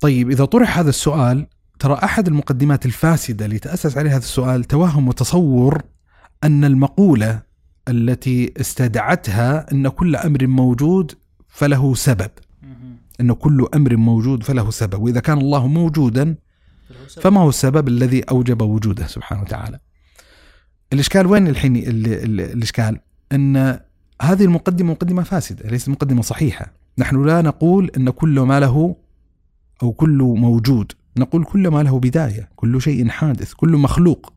طيب إذا طرح هذا السؤال ترى أحد المقدمات الفاسدة اللي تأسس عليها هذا السؤال توهم وتصور أن المقولة التي استدعتها أن كل أمر موجود فله سبب. أن كل أمر موجود فله سبب. وإذا كان الله موجودا فما هو السبب الذي أوجب وجوده سبحانه وتعالى؟ الإشكال وين الحين؟ ال- ال- الإشكال أن هذه المقدمة مقدمة فاسدة ليست مقدمة صحيحة. نحن لا نقول أن كل ما له أو كل موجود نقول كل ما له بداية كل شيء حادث كل مخلوق.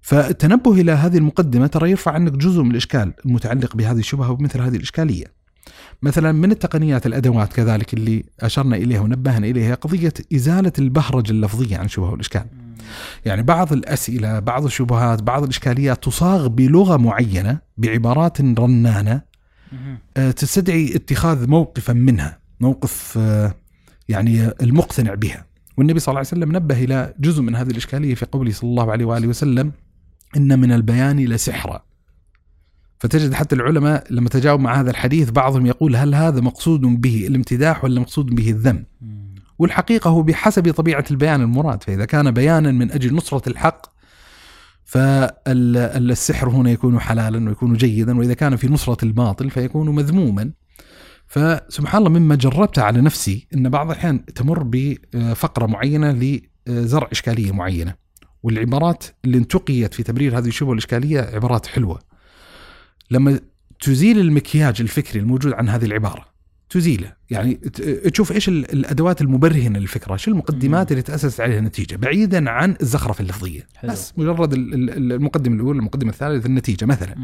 فالتنبه إلى هذه المقدمة ترى يرفع عنك جزء من الإشكال المتعلق بهذه الشبهة وبمثل هذه الإشكالية. مثلا من التقنيات الأدوات كذلك اللي أشرنا إليها ونبهنا إليها قضية إزالة البهرجة اللفظية عن الشبهة والإشكال يعني بعض الأسئلة بعض الشبهات بعض الإشكاليات تصاغ بلغة معينة بعبارات رنانة آه، تستدعي اتخاذ موقفا منها موقف آه، يعني المقتنع بها. والنبي صلى الله عليه وسلم نبه إلى جزء من هذه الإشكالية في قوله صلى الله عليه وآله وسلم إن من البيان لسحرا فتجد حتى العلماء لما تجاوب مع هذا الحديث بعضهم يقول هل هذا مقصود به الامتداح ولا مقصود به الذم؟ والحقيقة هو بحسب طبيعة البيان المراد فإذا كان بيانا من أجل نصرة الحق فالسحر هنا يكون حلالا ويكون جيدا وإذا كان في نصرة الباطل فيكون مذموما. فسبحان الله مما جربت على نفسي أن بعض الأحيان تمر بفقرة معينة لزرع إشكالية معينة والعبارات اللي انتقيت في تبرير هذه الشبهة الإشكالية عبارات حلوة. لما تزيل المكياج الفكري الموجود عن هذه العبارة تزيله يعني تشوف إيش ال- الأدوات المبرهنة للفكرة، شو المقدمات اللي تأسست عليها النتيجة، بعيدا عن الزخرفه اللفظية، حلو. بس مجرد ال- ال- المقدمة الأولى، المقدمة الثالثة، النتيجة مثلا.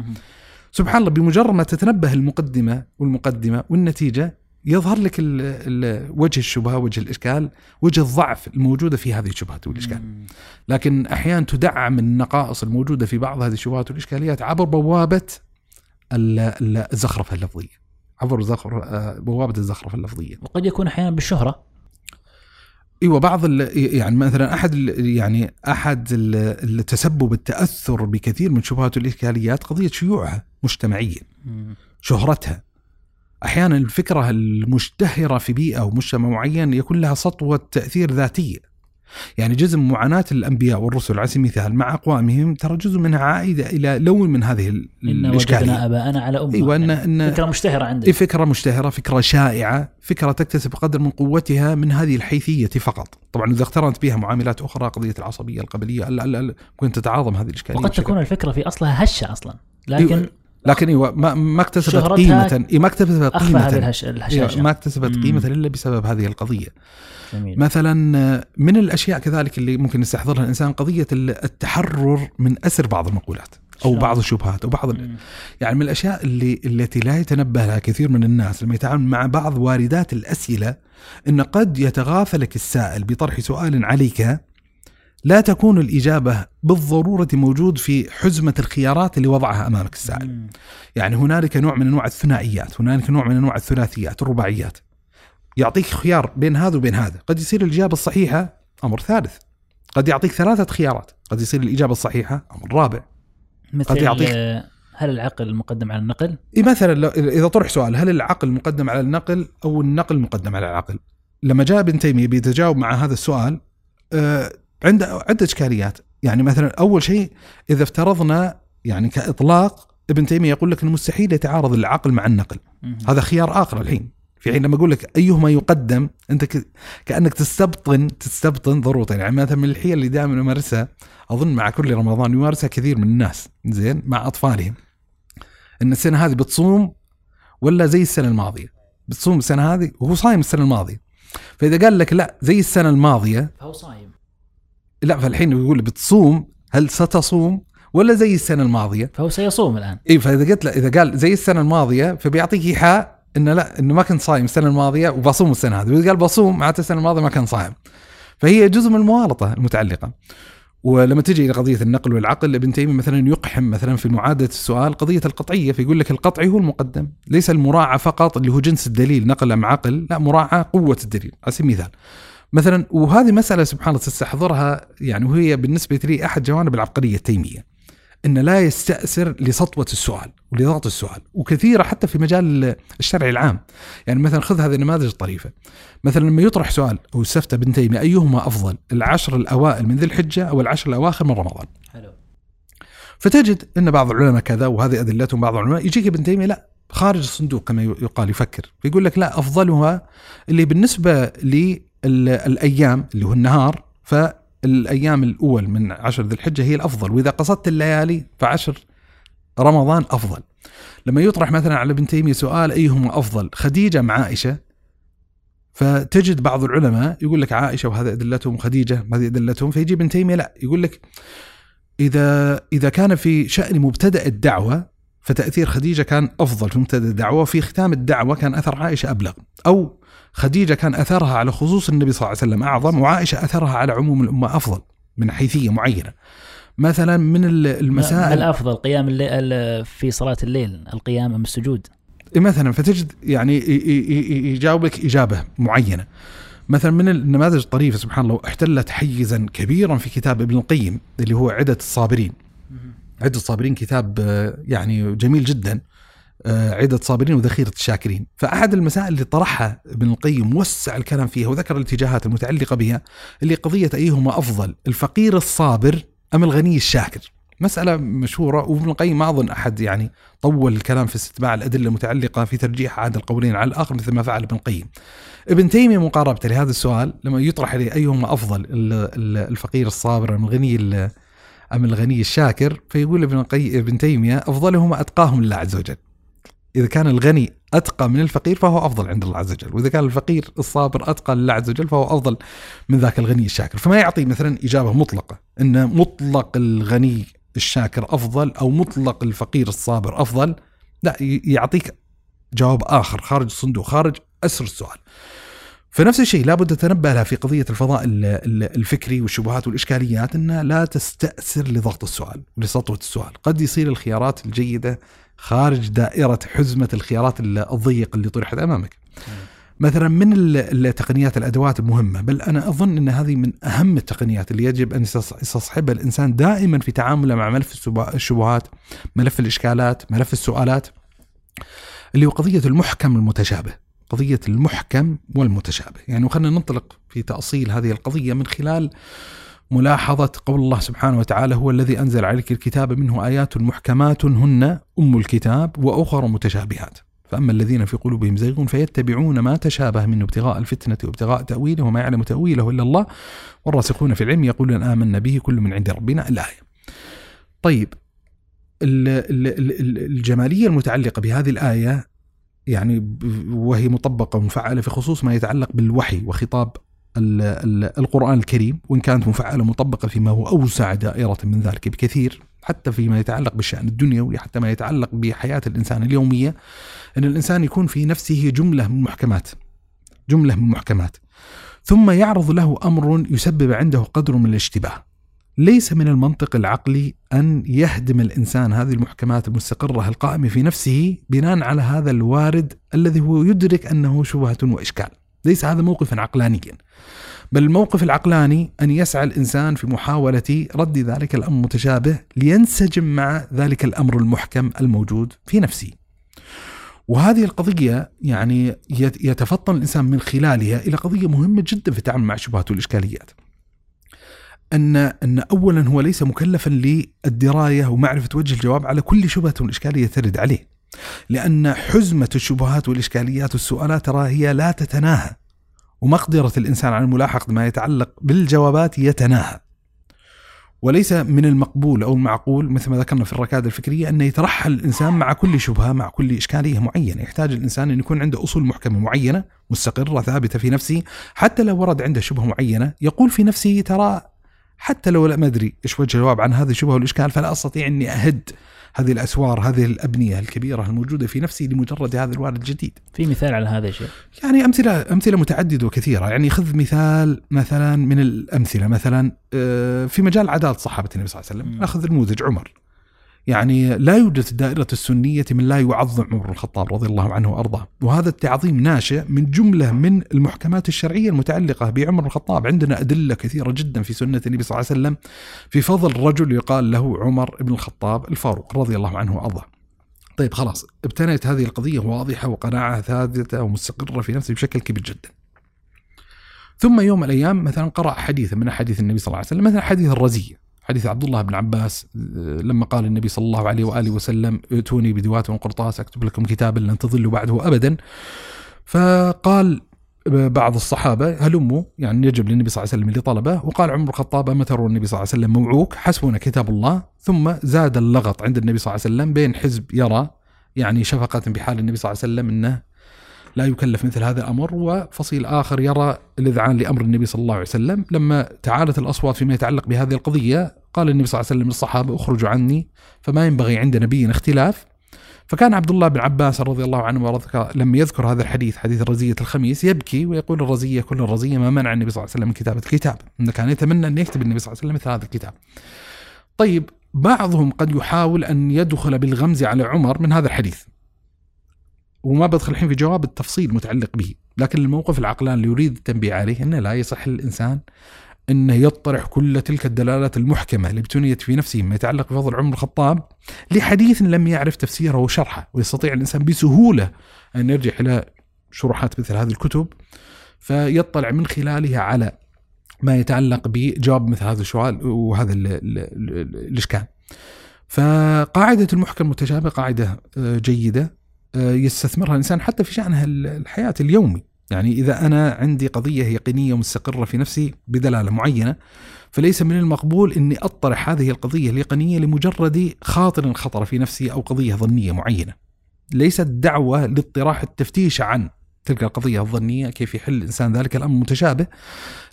سبحان الله بمجرد ما تتنبه المقدمة والمقدمة والنتيجة يظهر لك ال ال وجه الشبهة، وجه الإشكال، وجه الضعف الموجودة في هذه الشبهات والإشكال. لكن أحيانا تدعم النقائص الموجودة في بعض هذه الشبهات والإشكاليات عبر بوابة الزخرفه اللفظيه. عبر زخر آه، بوابة الزخرفه اللفظية. وقد يكون أحيانا بالشهرة إيوه بعض يعني مثلا أحد يعني أحد ال- التسبب التأثر بكثير من شبهات الإشكاليات قضية شيوعها مجتمعيا شهرتها أحيانا الفكرة المشتهرة في بيئة أو مجتمع معين يكون لها سطوة تأثير ذاتية يعني جزء من معاناة الأنبياء والرسل على سبيل المثال مع أقوامهم ترى جزء منها عائدة إلى لون من هذه ال- إن الإشكالية. وجدنا أباءنا على أمة. إيوه ان يعني ان فكرة مشتهرة عندنا. إيه فكرة مشتهرة فكرة شائعة فكرة تكتسب قدر من قوتها من هذه الحيثية فقط. طبعا إذا اقترنت بها معاملات أخرى قضية العصبية القبلية ممكن تتعاظم هذه الإشكالية وقد تكون الفكرة في أصلها هشة أصلا. لكن إيوه، لكن إيوه ما, ما اكتسبت قيمة إيه ما اكتسبت هذه قيمة الهش... إيوه، الهشاشه ما اكتسبت. قيمة إلا بسبب هذه القضية. جميل مثلا من الأشياء كذلك اللي ممكن يستحضرها الإنسان قضية ال- التحرر من أسر بعض المقولات شلون؟ بعض الشبهات أو بعض ال-. يعني من الأشياء اللي التي لا يتنبه لها كثير من الناس لما يتعامل مع بعض واردات الأسئلة إن قد يتغافلك السائل بطرح سؤال عليك لا تكون الإجابة بالضرورة موجود في حزمة الخيارات اللي وضعها أمامك السائل. مم. يعني هنالك نوع من أنواع الثنائيات، هنالك نوع من أنواع الثلاثيات، الرباعيات. يعطيك خيار بين هذا وبين هذا، قد يصير الإجابة الصحيحة أمر ثالث. قد يعطيك ثلاثة خيارات، قد يصير الإجابة الصحيحة أمر رابع. مثل يعطيك- آه، هل العقل مقدم على النقل؟ إيه مثلا اذا طرح سؤال هل العقل مقدم على النقل أو النقل مقدم على العقل؟ لما جاء ابن تيمية بيتجاوب مع هذا السؤال آه، عنده عدة إشكاليات، يعني مثلا أول شيء إذا افترضنا يعني كإطلاق ابن تيمية يقول لك انه مستحيل يتعارض العقل مع النقل. هذا خيار آخر الحين في حين لما أقول لك أيهما يقدم أنت ك... كأنك تستبطن تستبطن ضرورة. يعني مثلا من الحيل اللي دائما أمارسها أظن مع كل رمضان يمارسها كثير من الناس. زين؟ مع أطفالهم. إن السنة هذه بتصوم ولا زي السنة الماضية؟ بتصوم السنة هذه وهو صايم السنة الماضية. فإذا قال لك لا زي السنة الماضية فهو صايم. لا فالحين يقول بتصوم هل ستصوم ولا زي السنة الماضية؟ فهو سيصوم الآن. اي فإذا قلت له إذا قال زي السنة الماضية فبيعطيك إيحاء إنه لا إنه ما كنت صايم السنة الماضية وبصوم السنة هذه. وإذا قال بصوم معناته السنة الماضية ما كان صايم. فهي جزء من المغالطه المتعلقة. ولما تجي إلى قضية النقل والعقل ابن تيمية مثلا يقحم مثلا في معادلة السؤال قضية القطعية فيقول لك القطعي هو المقدم. ليس المراعى فقط اللي هو جنس الدليل نقل أم عقل لا مراعاة قوة الدليل. على سبيل المثال. مثلا وهذه مسألة سبحان الله تستحضرها يعني وهي بالنسبة لي أحد جوانب العبقرية التيمية. ان لا يستأسر لسطوة السؤال ولضغط السؤال وكثيرة حتى في مجال الشرع العام. يعني مثلا خذ هذه النماذج الطريفة. مثلا لما يطرح سؤال أو استفتى ابن تيمية أيهما أفضل العشر الأوائل من ذي الحجة أو العشر الأواخر من رمضان؟ حلو. فتجد أن بعض العلماء كذا وهذه أدلتهم بعض العلماء يجيك ابن تيمية لا خارج الصندوق كما يقال يفكر. فيقول لك لا أفضلها اللي بالنسبة للأيام اللي هو النهار ف الأيام الأول من عشر ذي الحجة هي الأفضل وإذا قصدت الليالي فعشر رمضان أفضل. لما يطرح مثلا على ابن تيمية سؤال أيهما أفضل خديجة ام عائشة فتجد بعض العلماء يقول لك عائشة وهذا أدلتهم خديجة وهذه أدلتهم فيجي ابن تيمية لا يقول لك إذا إذا كان في شأن مبتدأ الدعوة فتأثير خديجة كان أفضل في مبتدأ الدعوة وفي ختام الدعوة كان أثر عائشة أبلغ أو خديجة كان أثرها على خصوص النبي صلى الله عليه وسلم أعظم وعائشة أثرها على عموم الأمة أفضل من حيثية معينة. مثلا من المسائل الأفضل قيام الليل في صلاة الليل القيام أم السجود. مثلا فتجد يعني يجاوبك إجابة معينة. مثلا من النماذج الطريفة سبحان الله احتلت حيزا كبيرا في كتاب ابن القيم اللي هو عدة الصابرين. عدة الصابرين كتاب آه، يعني جميل جدا. عدة الصابرين وذخيرة الشاكرين. فأحد المسائل اللي طرحها ابن القيم وسع الكلام فيها وذكر الاتجاهات المتعلقة بها اللي قضية أيهما أفضل الفقير الصابر أم الغني الشاكر؟ مسألة مشهورة وابن القيم ما أظن أحد يعني طول الكلام في استتباع الأدلة المتعلقة في ترجيح أحد القولين على الآخر مثل ما فعل ابن القيم. ابن تيمية مقاربة لهذا السؤال لما يطرح عليه أيهما أفضل ال- ال- الفقير الصابر أم الغني ال- أم الغني الشاكر؟ فيقول ابن ابن تيمية أفضلهما أتقاهم لله عز وجل. إذا كان الغني أتقى من الفقير فهو أفضل عند الله عز وجل وإذا كان الفقير الصابر أتقى لله عز وجل فهو أفضل من ذاك الغني الشاكر. فما يعطي مثلا إجابة مطلقة أن مطلق الغني الشاكر أفضل أو مطلق الفقير الصابر أفضل؟ لا يعطيك جواب آخر خارج الصندوق خارج أسر السؤال. فنفس الشيء لابد تنبه لها في قضية الفضاء ال- ال- الفكري والشبهات والإشكاليات أن لا تستأسر لضغط السؤال ولسطوة السؤال. قد يصير الخيارات الجيدة خارج دائرة حزمة الخيارات ال- الضيق اللي طرحت أمامك. مثلا من ال- التقنيات الأدوات المهمة؟ بل أنا أظن أن هذه من أهم التقنيات اللي يجب يستص- يستصحبها الإنسان دائما في تعامله مع ملف الشبهات ملف الإشكالات ملف السؤالات اللي هو قضية المحكم المتشابه. قضية المحكم والمتشابه. يعني وخلنا ننطلق في تأصيل هذه القضية من خلال ملاحظة قول الله سبحانه وتعالى هو الذي أنزل عليك الكتاب منه آيات محكمات هن أم الكتاب وأخر متشابهات. فأما الذين في قلوبهم زيغ فيتبعون ما تشابه منه ابتغاء الفتنة وابتغاء تأويله وما يعلم تأويله إلا الله. والراسخون في العلم يقولون آمنا به كل من عند ربنا. الآية. طيب ال- ال- ال- ال- الجمالية المتعلقة بهذه الآية يعني وهي مطبقة ومفعلة في خصوص ما يتعلق بالوحي وخطاب ال- ال- القرآن الكريم وإن كانت مفعلة مطبقة فيما هو أوسع دائرة من ذلك بكثير حتى فيما يتعلق بالشأن الدنيوي حتى ما يتعلق بحياة الإنسان اليومية أن الإنسان يكون في نفسه جملة من محكمات جملة من محكمات. ثم يعرض له أمر يسبب عنده قدر من الاشتباه. ليس من المنطق العقلي أن يهدم الإنسان هذه المحكمات المستقرة القائمة في نفسه بناء على هذا الوارد الذي هو يدرك أنه شبهة وإشكال. ليس هذا موقفا عقلانيا. بل الموقف العقلاني أن يسعى الإنسان في محاولة رد ذلك الأمر المتشابه لينسجم مع ذلك الأمر المحكم الموجود في نفسه. وهذه القضية يعني يت- يتفطن الإنسان من خلالها إلى قضية مهمة جدا في التعامل مع الشبهات والإشكاليات ان أن اولا هو ليس مكلفا للدراية ومعرفة وجه الجواب على كل شبهة وإشكالية ترد عليه. لأن حزمة الشبهات والإشكاليات والسؤالات ترى هي لا تتناهى. ومقدرة الإنسان على ملاحقه ما يتعلق بالجوابات يتناهى. وليس من المقبول أو المعقول مثل ما ذكرنا في الركائز الفكرية أن يترحل الإنسان مع كل شبهة مع كل إشكالية معينة، يحتاج الإنسان أن يكون عنده أصول محكمة معينة مستقرة ثابتة في نفسه، حتى لو ورد عنده شبهة معينة يقول في نفسه ترى حتى لو لا ما ادري إيش وجه الجواب عن هذه الشبهه والإشكال فلا أستطيع إني أهد هذه الأسوار هذه الأبنية الكبيرة الموجودة في نفسي لمجرد هذا الوارد الجديد. في مثال على هذا الشيء يعني أمثلة أمثلة متعددة وكثيرة، يعني خذ مثال مثلا من الأمثلة مثلا آه، في مجال عدالة صحابة النبي صلى الله عليه وسلم،. نأخذ نموذج عمر. يعني لا يوجد في الدائرة السنية من لا يعظم عمر الخطاب رضي الله عنه وأرضاه. وهذا التعظيم ناشئ من جملة من المحكمات الشرعية المتعلقة بعمر الخطاب. عندنا أدلة كثيرة جدا في سنة النبي صلى الله عليه وسلم في فضل رجل يقال له عمر بن الخطاب الفاروق رضي الله عنه وأرضاه. طيب خلاص ابتنت هذه القضية واضحة وقناعة ثابتة ومستقرة في نفسه بشكل كبير جدا. ثم يوم من الأيام مثلا قرأ حديثا من أحاديث النبي صلى الله عليه وسلم مثلا حديث الرزية حديث عبد الله بن عباس لما قال النبي صلى الله عليه وآله وسلم ائتوني بدوات وقرطاس أكتب لكم كتابا لن تضلوا بعده أبدا. فقال بعض الصحابة هلموا يعني يجب للنبي صلى الله عليه وسلم اللي طلبه وقال عمر الخطاب أما ترون النبي صلى الله عليه وسلم موعوك حسبنا كتاب الله ثم زاد اللغط عند النبي صلى الله عليه وسلم بين حزب يرى يعني شفقة بحال النبي صلى الله عليه وسلم إنه لا يكلف مثل هذا الأمر وفصيل آخر يرى الإذعان لأمر النبي صلى الله عليه وسلم. لما تعالت الأصوات فيما يتعلق بهذه القضية قال النبي صلى الله عليه وسلم للصحابة اخرجوا عني فما ينبغي عند نبي اختلاف. فكان عبد الله بن عباس رضي الله عنه وارضاه لما يذكر هذا الحديث حديث رزية الخميس يبكي ويقول الرزية كل الرزية ما منع النبي صلى الله عليه وسلم من كتابة الكتاب. إنه كان يتمنى أن يكتب النبي صلى الله عليه وسلم مثل هذا الكتاب. طيب بعضهم قد يحاول أن يدخل بالغمز على عمر من هذا الحديث. وما بدخل الحين في جواب التفصيل متعلق به. لكن الموقف العقلاني اللي يريد التنبيه عليه أنه لا يصح للإنسان أنه يطرح كل تلك الدلالات المحكمة اللي ابتنيت في نفسه ما يتعلق بفضل عمر الخطاب لحديث لم يعرف تفسيره وشرحه ويستطيع الإنسان بسهولة أن يرجع إلى شروحات مثل هذه الكتب. فيطلع من خلالها على ما يتعلق بجواب مثل هذا السؤال وهذا ال ال ال الإشكال. فقاعدة المحكم المتشابه قاعدة آه، جيدة. يستثمرها الإنسان حتى في شأنها ال- الحياة اليومي. يعني إذا أنا عندي قضية يقينية مستقرة في نفسي بدلالة معينة فليس من المقبول أني أطرح هذه القضية اليقينية لمجرد خاطر خطر في نفسي أو قضية ظنية معينة. ليست دعوة لاطراح التفتيش عن تلك القضية الظنية كيف يحل الإنسان ذلك؟ الأمر متشابه.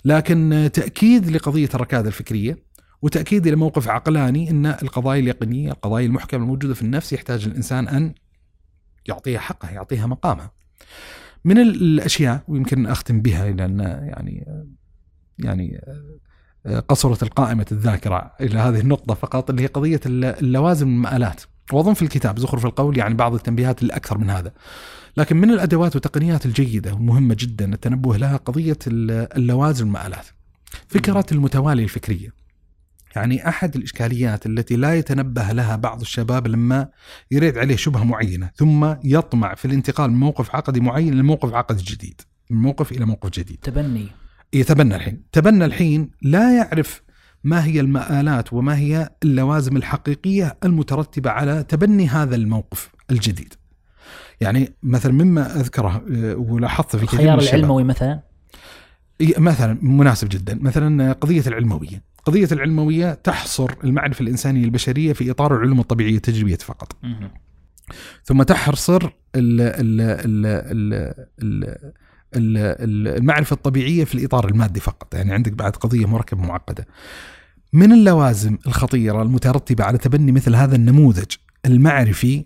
لكن تأكيد لقضية الركادة الفكرية وتأكيد لموقف عقلاني أن القضايا اليقينية القضايا المحكمة الموجودة في النفس يحتاج الإنسان أن يعطيها حقها يعطيها مقامها. من ال- الأشياء ويمكن أختم بها لأن يعني يعني قصرت القائمة الذاكرة إلى هذه النقطة فقط اللي هي قضية الل- اللوازم المآلات. وأظن في الكتاب زخرف القول يعني بعض التنبيهات الأكثر من هذا. لكن من الأدوات والتقنيات الجيدة والمهمة جدا التنبه لها قضية ال- اللوازم المآلات. فكرة المتوالي الفكرية. يعني أحد الإشكاليات التي لا يتنبه لها بعض الشباب لما يريد عليه شبهة معينة ثم يطمع في الانتقال من موقف عقدي معين لموقف عقدي جديد من موقف إلى موقف جديد. تبني. يتبنى الحين. تبنى الحين لا يعرف ما هي المآلات وما هي اللوازم الحقيقية المترتبة على تبني هذا الموقف الجديد. يعني مثلا مما أذكره آه، ولاحظت في كثير من الخيار العلموي مثلا؟ إيه، مثلا مناسب جدا. مثلا قضية العلموية. قضية العلموية تحصر المعرفة الإنسانية البشرية في إطار العلوم الطبيعية التجريبية فقط. ثم تحصر ال- ال- ال- ال- ال- ال- ال- المعرفة الطبيعية في الإطار المادي فقط. يعني عندك بعد قضية مركبة معقدة. من اللوازم الخطيرة المترتبة على تبني مثل هذا النموذج المعرفي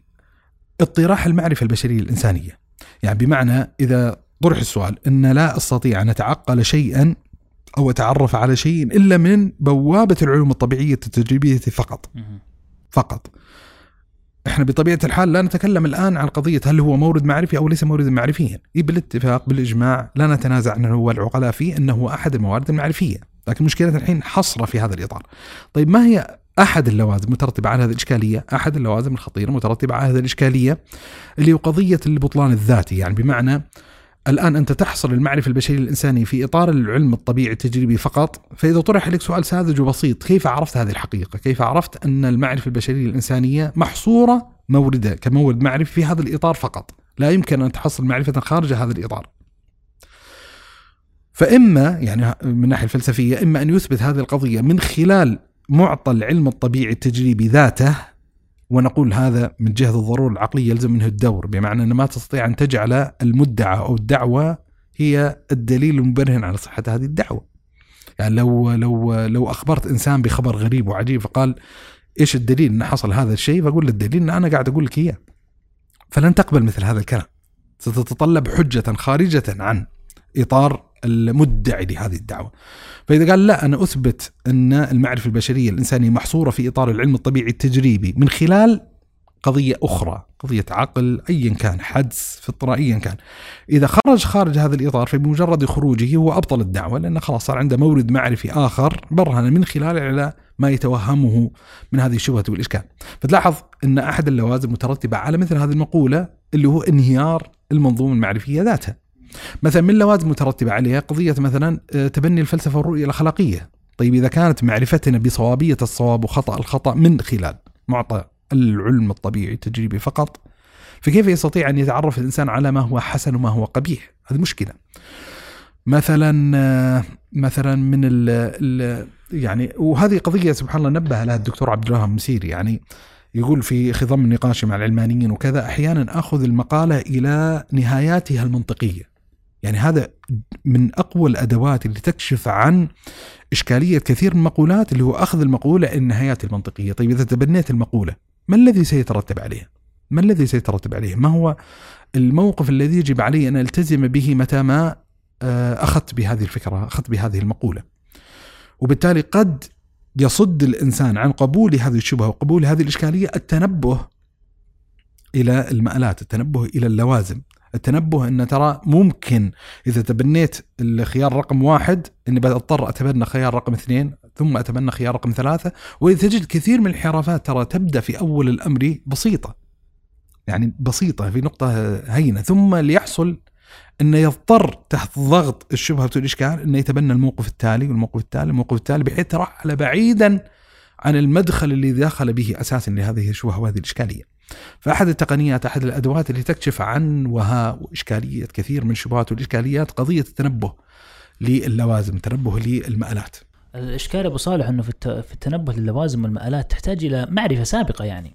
اطراح المعرفة البشرية الإنسانية؟ يعني بمعنى إذا طرح السؤال أن لا أستطيع أن أتعقل شيئا أو أتعرف على شيء إلا من بوابة العلوم الطبيعية التجريبية فقط. فقط إحنا بطبيعة الحال لا نتكلم الآن عن قضية هل هو مورد معرفي أو ليس موردا معرفيا، إيه بالاتفاق بالإجماع لا نتنازع عنه هو العقلاء فيه إنه هو أحد الموارد المعرفية، لكن مشكلتنا الحين حصره في هذا الإطار. طيب ما هي أحد اللوازم المترتبه على هذه الإشكالية؟ أحد اللوازم الخطيرة المترتبه على هذه الإشكالية اللي هو قضية البطلان الذاتي، يعني بمعنى الآن أنت تحصل المعرفة البشرية الإنسانية في إطار العلم الطبيعي التجريبي فقط. فإذا طرح لك سؤال ساذج وبسيط كيف عرفت هذه الحقيقة؟ كيف عرفت أن المعرفة البشرية الإنسانية محصورة موردة كمورد معرفي في هذا الإطار فقط؟ لا يمكن أن تحصل معرفة خارج هذا الإطار. فإما يعني من الناحية الفلسفية إما أن يثبت هذه القضية من خلال معطى العلم الطبيعي التجريبي ذاته ونقول هذا من جهة الضرورة العقلية يلزم منه الدور بمعنى أن ما تستطيع أن تجعل المدعى أو الدعوة هي الدليل المبرهن على صحة هذه الدعوة. يعني لو لو لو أخبرت إنسان بخبر غريب وعجيب فقال إيش الدليل أن حصل هذا الشيء فأقول الدليل أن أنا قاعد أقول لك إياه. فلن تقبل مثل هذا الكلام. ستتطلب حجة خارجة عن إطار المدعي لهذه الدعوة. فإذا قال لا أنا أثبت أن المعرفة البشرية الإنسانية محصورة في إطار العلم الطبيعي التجريبي من خلال قضية أخرى قضية عقل أيا كان حدس فطرة أيا كان. إذا خرج خارج هذا الإطار فبمجرد خروجه هو أبطل الدعوة لأنه خلاص صار عنده مورد معرفي آخر برهن من خلاله على ما يتوهمه من هذه الشبهة والإشكال. فتلاحظ أن أحد اللوازم مترتبة على مثل هذه المقولة اللي هو انهيار المنظومة المعرفية ذاتها. مثلا من اللوازم المترتبة عليها قضية مثلا آه، تبني الفلسفة والرؤية الأخلاقية. طيب إذا كانت معرفتنا بصوابية الصواب وخطأ الخطأ من خلال معطى العلم الطبيعي التجريبي فقط فكيف يستطيع أن يتعرف الإنسان على ما هو حسن وما هو قبيح؟ هذه مشكلة. مثلا آه، مثلا من ال ال يعني وهذه قضية سبحان الله نبه لها الدكتور عبد الوهاب مسيري يعني يقول في خضم نقاشي مع العلمانيين وكذا أحيانا آخذ المقالة إلى نهاياتها المنطقية. يعني هذا من أقوى الأدوات اللي تكشف عن إشكالية كثير من المقولات اللي هو أخذ المقولة إلى النهايات المنطقية، طيب إذا تبنيت المقولة ما الذي سيترتب عليه؟ ما الذي سيترتب عليه؟ ما هو الموقف الذي يجب علي أن ألتزم به متى ما آه، أخذت بهذه الفكرة، أخذت بهذه المقولة. وبالتالي قد يصد الإنسان عن قبول هذه الشبهة وقبول هذه الإشكالية التنبه إلى المآلات، التنبه إلى اللوازم، التنبه أن ترى ممكن إذا تبنيت الخيار رقم واحد إني بضطر أتبنى خيار رقم اثنين ثم أتبنى خيار رقم ثلاثة وإذا تجد كثير من الانحرافات ترى تبدأ في أول الأمر بسيطة. يعني بسيطة في نقطة هينة. ثم ليحصل انه يضطر تحت ضغط الشبهة والاشكال انه يتبنى الموقف التالي والموقف التالي والموقف التالي بحيث ترحل بعيدا عن المدخل اللي دخل به أساسا لهذه الشبهة وهذه الإشكالية. فأحد التقنيات أحد الأدوات اللي تكشف عن وهاء واشكاليه كثير من الشبهات والإشكاليات قضية التنبه للوازم، التنبه للمآلات. الإشكال أبو صالح إنه في التنبه للوازم والمآلات تحتاج إلى معرفة سابقة يعني.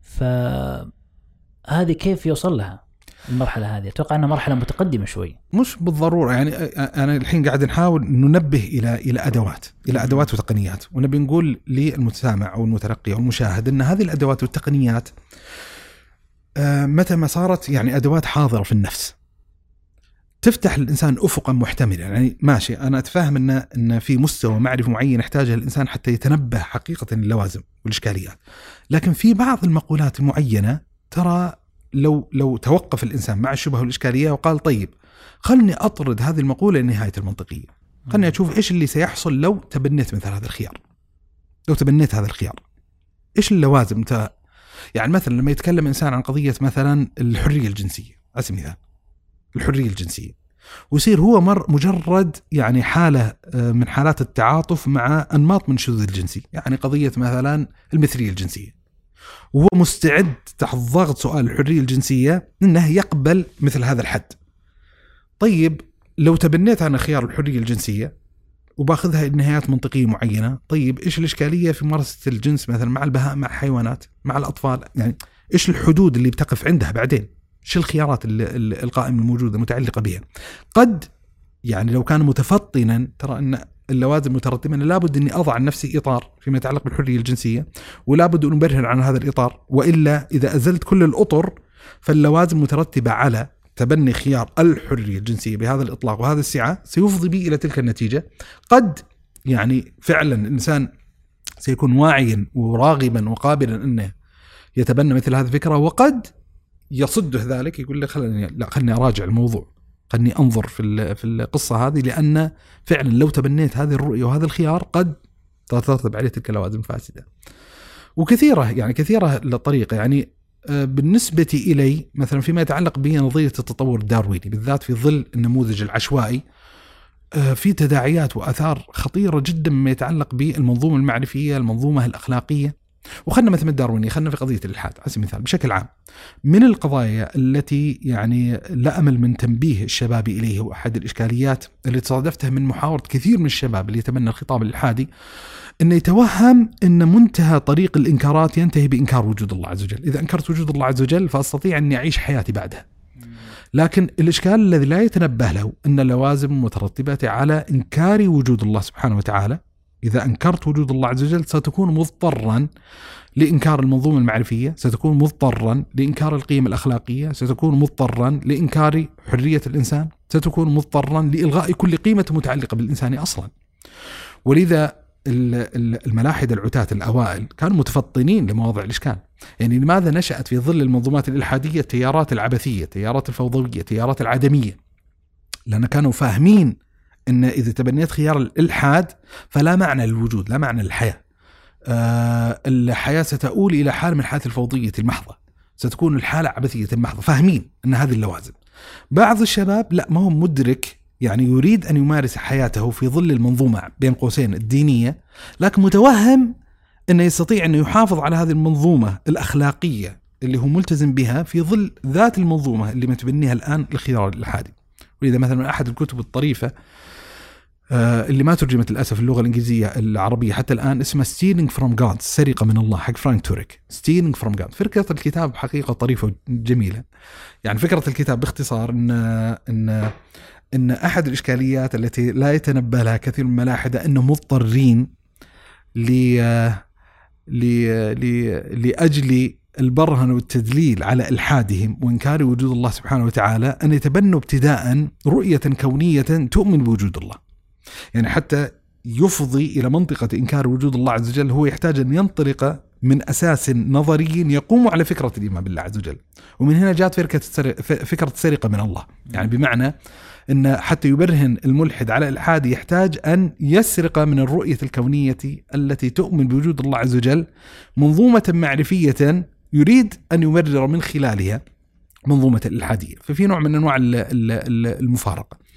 فهذه كيف يوصل لها؟ المرحلة هذه. أتوقع أنها مرحلة متقدمة شوي. مش بالضرورة يعني أنا الحين قاعد نحاول ننبه إلى إلى أدوات إلى أدوات وتقنيات. ونبي نقول للمستمع أو المتلقي أو المشاهد أن هذه الأدوات والتقنيات متى ما صارت يعني أدوات حاضرة في النفس. تفتح للانسان افقا محتملا يعني ماشي أنا اتفهم ان إن في مستوى معرفي معين يحتاجه الإنسان حتى يتنبه حقيقة اللوازم والإشكاليات. لكن في بعض المقولات المعينة ترى لو لو توقف الإنسان مع الشبهه والاشكاليه وقال طيب خلني أطرد هذه المقولة لنهاية المنطقية. خلني أشوف إيش اللي سيحصل لو تبنيت مثل هذا الخيار. لو تبنيت هذا الخيار. إيش اللوازم؟ ت... يعني مثلا لما يتكلم إنسان عن قضية مثلا الحرية الجنسية على سبيل المثال الحرية الجنسية. ويصير هو مر مجرد يعني حالة آه، من حالات التعاطف مع أنماط من الشذوذ الجنسي، يعني قضية مثلا المثليه الجنسية. وهو مستعد تحت ضغط سؤال الحرية الجنسية إنه يقبل مثل هذا الحد. طيب لو تبنيت أنا خيار الحرية الجنسية وباخذها لنهايات منطقية معينة، طيب إيش الإشكالية في ممارسة الجنس مثلا مع البهائم مع الحيوانات، مع الأطفال، يعني إيش الحدود اللي بتقف عندها بعدين؟ إيش الخيارات القائمة الموجودة المتعلقه بها؟ قد يعني لو كان متفطنا ترى إن اللوازم المترتبة أنا لابد أني أضع لنفسي إطار فيما يتعلق بالحرية الجنسية ولابد أن أبرهن عن هذا الإطار وإلا إذا أزلت كل الأطر فاللوازم مترتبه على تبني خيار الحرية الجنسية بهذا الإطلاق وهذا السعة سيفضي بي إلى تلك النتيجة. قد يعني فعلا الإنسان سيكون واعيا وراغبا وقابلا أنه يتبنى مثل هذه الفكرة وقد يصده ذلك يقول لك خلني لا خلني أراجع الموضوع. خلني أنظر في في القصة هذه لأن فعلا لو تبنيت هذه الرؤية وهذا الخيار قد تترتب عليه تلك اللوازم الفاسدة. وكثيرة يعني كثيرة الطريقة يعني آه، بالنسبة إلي مثلا فيما يتعلق بنظرية التطور الدارويني بالذات في ظل النموذج العشوائي آه، في تداعيات وآثار خطيرة جدا مما يتعلق بالمنظومة المعرفية المنظومة الأخلاقية وخلنا مثل الدارويني خلنا في قضية الإلحاد على سبيل المثال بشكل عام من القضايا التي يعني لا أمل من تنبيه الشباب إليه وأحد الإشكاليات اللي تصادفتها من محاورة كثير من الشباب اللي يتبنى الخطاب الإلحادي إنه يتوهم إن منتهى طريق الإنكارات ينتهي بإنكار وجود الله عز وجل، إذا أنكرت وجود الله عز وجل فأستطيع أني أعيش حياتي بعدها. لكن الإشكال الذي لا يتنبه له إن اللوازم مترتبة على إنكار وجود الله سبحانه وتعالى. إذا أنكرت وجود الله عز وجل ستكون مضطرا لإنكار المنظومة المعرفية، ستكون مضطرا لإنكار القيم الأخلاقية، ستكون مضطرا لإنكار حرية الإنسان، ستكون مضطرا لإلغاء كل قيمة متعلقة بالإنسان أصلا. ولذا الملاحدة العتاة الأوائل كانوا متفطنين لمواضع الإشكال، يعني لماذا نشأت في ظل المنظومات الإلحادية التيارات العبثية، التيارات الفوضوية، التيارات العدمية؟ لأن كانوا فاهمين إن إذا تبنيت خيار الإلحاد فلا معنى للوجود، لا معنى للحياة. آه الحياة ستؤول إلى حال من حالة الفوضية المحضة. ستكون الحالة عبثية محضه، فاهمين إن هذه اللوازم. بعض الشباب لا ما هو مدرك يعني يريد أن يمارس حياته في ظل المنظومة بين قوسين الدينية لكن متوهم إنه يستطيع انه يحافظ على هذه المنظومة الأخلاقية اللي هو ملتزم بها في ظل ذات المنظومة اللي متبنيها الآن الخيار الالحادي. ولذا مثلا أحد الكتب الطريفة اللي ما ترجمت للأسف اللغة الإنجليزية العربية حتى الآن اسمها Stealing from God سرقة من الله حق فرانك توريك. Stealing from God فكرة الكتاب حقيقة طريفة وجميلة. يعني فكرة الكتاب باختصار إن إن إن أحد الإشكاليات التي لا يتنبه لها كثير من الملاحدة انه مضطرين ل لأجل البرهن والتدليل على ألحادهم وإنكار وجود الله سبحانه وتعالى أن يتبنوا ابتداء رؤية كونية تؤمن بوجود الله. يعني حتى يفضي إلى منطقة إنكار وجود الله عز وجل هو يحتاج أن ينطلق من أساس نظري يقوم على فكرة الإيمان بالله عز وجل. ومن هنا جاءت فكره فكرة السرقة من الله، يعني بمعنى إن حتى يبرهن الملحد على الإلحاد يحتاج أن يسرق من الرؤية الكونية التي تؤمن بوجود الله عز وجل منظومة معرفية يريد أن يمرر من خلالها منظومة الإلحادية، ففي نوع من أنواع المفارقة.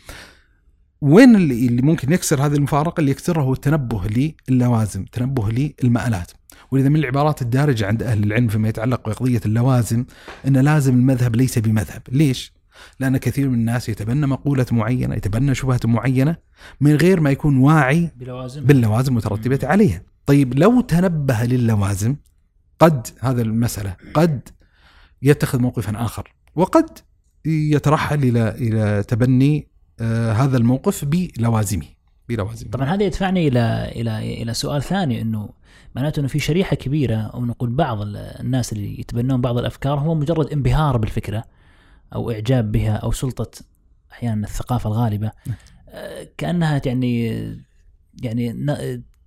وين اللي ممكن يكسر هذه المفارقة؟ اللي يكسرها هو التنبه للوازم، التنبه للمآلات. ولذا من العبارات الدارجة عند أهل العلم فيما يتعلق بقضية اللوازم إن لازم المذهب ليس بمذهب، ليش؟ لأن كثير من الناس يتبنى مقولة معينة يتبنى شبهة معينة من غير ما يكون واعي بلوازم باللوازم المترتبة عليها طيب لو تنبه للوازم قد هذا المسألة قد يتخذ موقفا آخر وقد يترحل إلى إلى تبني هذا الموقف بلوازمه. بلوازمه. طبعا هذا يدفعني إلى إلى إلى سؤال ثاني إنه معناته إنه في شريحة كبيرة أو نقول بعض الناس اللي يتبنون بعض الأفكار هو مجرد انبهار بالفكرة أو إعجاب بها أو سلطة أحيانا الثقافة الغالبة. آه، كأنها يعني يعني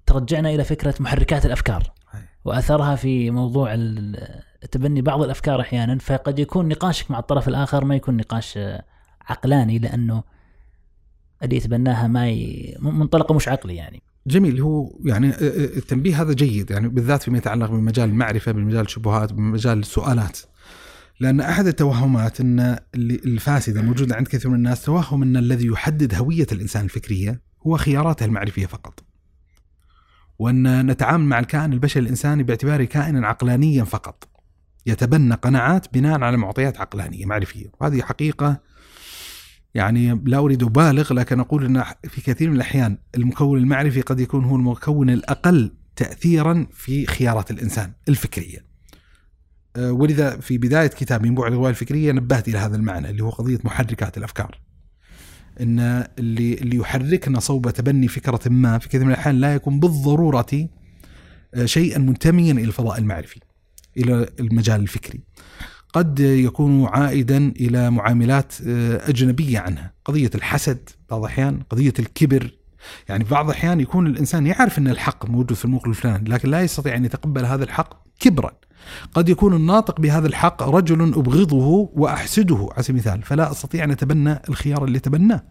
ترجعنا إلى فكرة محركات الأفكار. وأثرها في موضوع تبني بعض الأفكار أحيانا فقد يكون نقاشك مع الطرف الآخر ما يكون نقاش آه، عقلاني لأنه اللي يتبناها ما ي... منطلقه مش عقلي يعني. جميل. هو يعني التنبيه هذا جيد يعني بالذات فيما يتعلق بمجال المعرفة بمجال الشبهات بمجال السؤالات. لأن أحد التوهمات أن الفاسدة الموجودة عند كثير من الناس توهم أن الذي يحدد هوية الإنسان الفكرية هو خياراته المعرفية فقط. وأن نتعامل مع الكائن البشري الإنساني باعتباره كائنا عقلانيا فقط. يتبنى قناعات بناء على معطيات عقلانية معرفية. وهذه حقيقة يعني لا أريد أبالغ لكن أقول أن في كثير من الأحيان المكون المعرفي قد يكون هو المكون الأقل تأثيرا في خيارات الإنسان الفكرية. آه، ولذا في بداية كتابي من بعد الرواية الفكرية نبهت إلى هذا المعنى اللي هو قضية محركات الأفكار. إن اللي اللي يحركنا صوب تبني فكرة ما في كثير من الأحيان لا يكون بالضرورة آه، شيئا منتميا إلى الفضاء المعرفي إلى المجال الفكري. قد يكون عائدا إلى معاملات آه، أجنبية عنها. قضية الحسد بعض الأحيان قضية الكبر. يعني بعض الأحيان يكون الإنسان يعرف أن الحق موجود في الموقف الفلاني لكن لا يستطيع أن يتقبل هذا الحق كبرا. قد يكون الناطق بهذا الحق رجل أبغضه وأحسده على سبيل المثال. فلا أستطيع أن أتبنى الخيار اللي تبناه.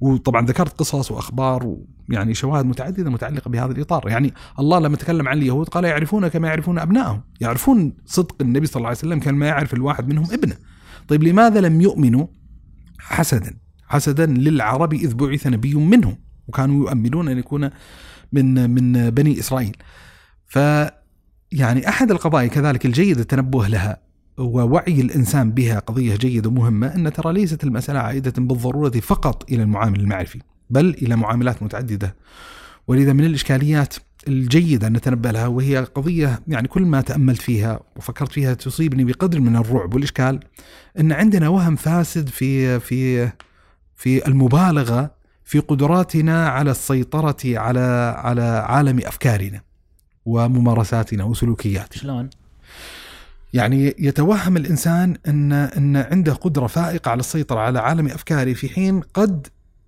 وطبعا ذكرت قصص وأخبار ويعني شواهد متعددة متعلقة بهذا الإطار، يعني الله لما تكلم عن اليهود قال يعرفون كما يعرفون أبنائهم، يعرفون صدق النبي صلى الله عليه وسلم كما يعرف الواحد منهم ابنه. طيب لماذا لم يؤمنوا حسدا؟ حسدا للعرب إذ بعث نبي منهم، وكانوا يؤملون أن يكون من من بني إسرائيل. ف يعني أحد القضايا كذلك الجيد التنبه لها ووعي الإنسان بها قضية جيدة ومهمة أن ترى ليست المسألة عائدة بالضرورة فقط إلى المعامل المعرفي، بل إلى معاملات متعددة. ولذا من الإشكاليات الجيدة أن نتنبه لها وهي قضية يعني كل ما تأملت فيها وفكرت فيها تصيبني بقدر من الرعب والإشكال أن عندنا وهم فاسد في في في المبالغة في قدراتنا على السيطرة على على عالم أفكارنا وممارساتنا وسلوكياتنا. شلون؟ يعني يتوهم الإنسان إن إن عنده قدرة فائقة على السيطرة على عالم أفكاره في حين قد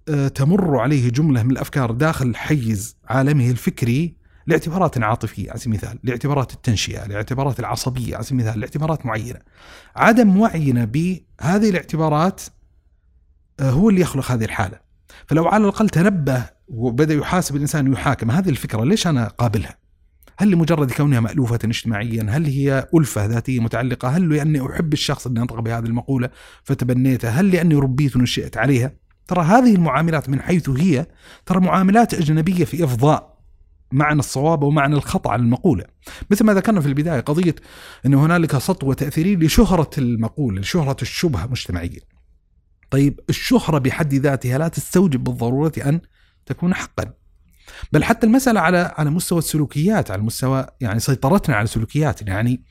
آه، تمر عليه جملة من الأفكار داخل حيز عالمه الفكري لاعتبارات عاطفية على سبيل المثال، لاعتبارات التنشئة، لاعتبارات العصبية على سبيل المثال، لاعتبارات معينة. عدم وعينا بهذه الاعتبارات آه، هو اللي يخلق هذه الحالة. فلو على الأقل تنبه وبدأ يحاسب الإنسان يحاكم هذه الفكرة ليش أنا قابلها؟ هل لمجرد كونها مألوفة اجتماعيا هل هي ألفة ذاتية متعلقة هل لأني أحب الشخص اللي أنطق بهذه المقولة فتبنيتها هل لأني ربيت ونشأت عليها؟ ترى هذه المعاملات من حيث هي ترى معاملات أجنبية في إفضاء معنى الصواب ومعنى الخطأ على المقولة. مثل ما ذكرنا في البداية قضية أن هنالك سطوة تأثيرية لشهرة المقولة لشهرة الشبهة مجتمعيا. طيب الشهرة بحد ذاتها لا تستوجب بالضرورة أن تكون حقا. بل حتى المسألة على على مستوى السلوكيات على مستوى يعني سيطرتنا على سلوكياتنا يعني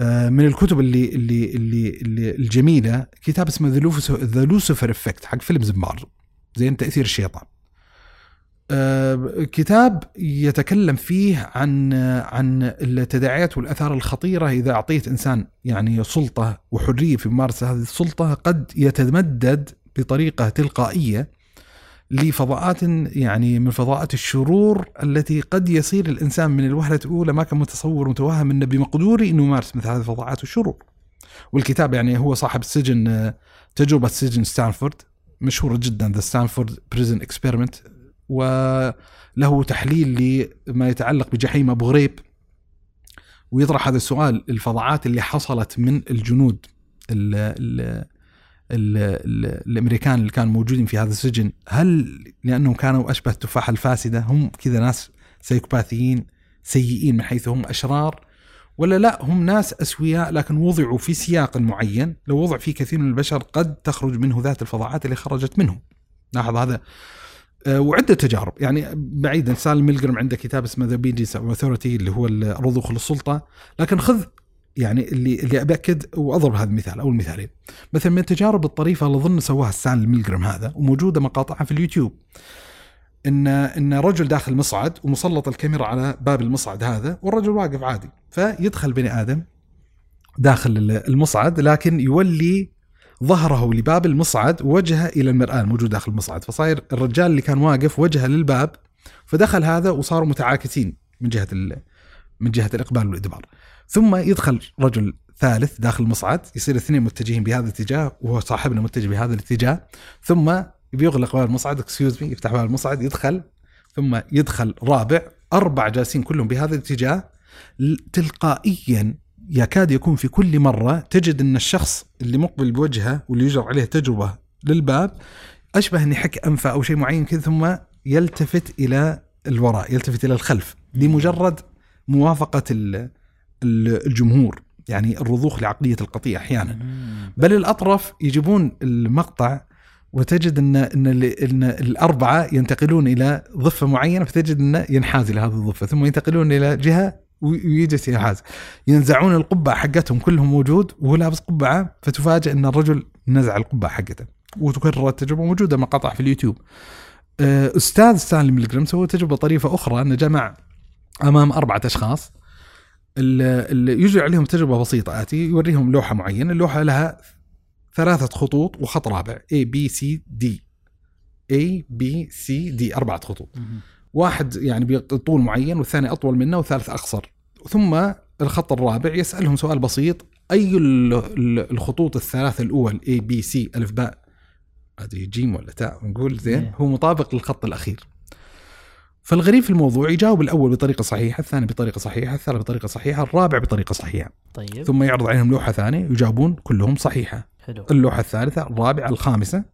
آه، من الكتب اللي اللي اللي, اللي الجميلة كتاب اسمه The Lucifer Effect حق فيليب زيمباردو تأثير الشيطان. آه، كتاب يتكلم فيه عن عن التداعيات والآثار الخطيرة إذا أعطيت إنسان يعني سلطة وحرية في ممارسة هذه السلطة قد يتمدد بطريقة تلقائية لفضاءات يعني من فضاءات الشرور التي قد يصير الإنسان من الوهلة الأولى ما كان متصور متوهم انه بمقدوره إنه يمارس مثل هذه الفضاءات والشرور. والكتاب يعني هو صاحب السجن تجربة سجن ستانفورد مشهوره جدا The Stanford Prison Experiment وله تحليل لما يتعلق بجحيم أبو غريب ويطرح هذا السؤال الفظاعات اللي حصلت من الجنود ال ال الأمريكان اللي كانوا موجودين في هذا السجن هل لأنهم كانوا أشبه التفاحة الفاسدة هم كذا ناس سيكوباثيين سيئين من حيث هم أشرار ولا لا هم ناس أسوياء لكن وضعوا في سياق معين لو وضع فيه كثير من البشر قد تخرج منه ذات الفظاعات اللي خرجت منهم. لاحظ هذا. أه وعدة تجارب. يعني بعيدا ستانلي ميلجرام عنده كتاب اسمه The Obedience to Authority اللي هو الرضوخ للسلطة لكن خذ يعني اللي اللي أبأكد وأضرب هذا المثال أو المثالين. مثلا من التجارب الطريفة اللي اظن سواها ستانلي ميلجرام هذا وموجودة مقاطعها في اليوتيوب إن إن رجل داخل مصعد ومسلط الكاميرا على باب المصعد هذا والرجل واقف عادي فيدخل بني آدم داخل المصعد لكن يولي ظهره لباب المصعد ووجهه إلى المرآة الموجود داخل المصعد فصاير الرجال اللي كان واقف وجهه للباب فدخل هذا وصاروا متعاكسين من جهة من جهة الإقبال والإدبار. ثم يدخل رجل ثالث داخل المصعد يصير الاثنين متجهين بهذا الاتجاه وهو صاحبنا متجه بهذا الاتجاه. ثم بيغلق باب المصعد excuse me يفتح باب المصعد يدخل. ثم يدخل رابع أربع جالسين كلهم بهذا الاتجاه. تلقائيا يكاد يكون في كل مرة تجد أن الشخص اللي مقبل بوجهه واللي يجرى عليه تجربة للباب أشبه أن يحك أنفه أو شيء معين كذا ثم يلتفت إلى الوراء يلتفت إلى الخلف. لمجرد موافقة الجمهور يعني الرضوخ لعقلية القطيع أحيانا. بل الاطرف يجيبون المقطع وتجد ان إن إن الأربعة ينتقلون إلى ضفة معينة فتجد انه ينحاز إلى هذه الضفة ثم ينتقلون إلى جهة ويجلس ينحاز ينزعون القبعة حقتهم كلهم موجود وهو لابس قبعة فتفاجئ إن الرجل نزع القبعة حقته. وتكرر التجربة موجودة مقاطع في اليوتيوب. آه، أستاذ ستانلي ميلجرام سوى تجربة طريفة أخرى أنه جمع أمام أربعة أشخاص. اللي يجري عليهم تجربة بسيطة. آتي يوريهم لوحة معينة اللوحة لها ثلاثة خطوط وخط رابع. A B C D. A B C D. أربعة خطوط. واحد يعني بطول معين والثاني أطول منه والثالث أقصر. ثم الخط الرابع يسألهم سؤال بسيط. أي الخطوط الثلاثة الأول A B C ألف باء؟ هذه جيم ولا تاء؟ نقول زين إيه. هو مطابق للخط الأخير. فالغريب في الموضوع يجاوب الأول بطريقة صحيحة الثاني بطريقة صحيحة الثالث بطريقة صحيحة الرابع بطريقة صحيحة. طيب. ثم يعرض عليهم لوحة ثانية يجاوبون كلهم صحيحة. حلو. اللوحة الثالثة الرابعة الخامسة.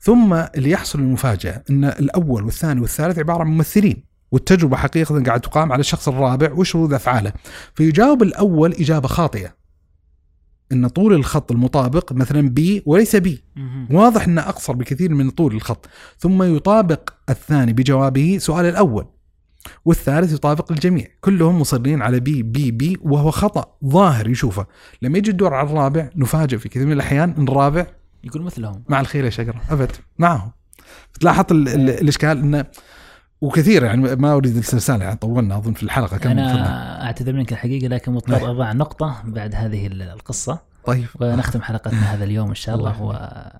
ثم اللي يحصل المفاجأة إن الأول والثاني والثالث عبارة عن ممثلين والتجربة حقيقة قاعد تقام على الشخص الرابع وش ردود أفعاله؟ فيجاوب الأول إجابة خاطئة. إن طول الخط المطابق مثلا بي وليس بي. واضح إنه أقصر بكثير من طول الخط. ثم يطابق الثاني بجوابه سؤال الأول والثالث يطابق الجميع. كلهم مصرين على بي بي بي وهو خطأ ظاهر يشوفه. لما يجي الدور على الرابع نفاجئ في كثير من الأحيان إن الرابع يقول مثلهم. مع الخير يا شقره أبد معهم. تلاحظ ال- ال- الإشكال إنه وكثير يعني ما أريد السلسلة يعني طولنا أظن في الحلقة كم؟ أنا أعتذر منك الحقيقة لكن مضطر نعم. اضع نقطة بعد هذه ال- القصة. طيب. ونختم حلقتنا هذا اليوم إن شاء الله الله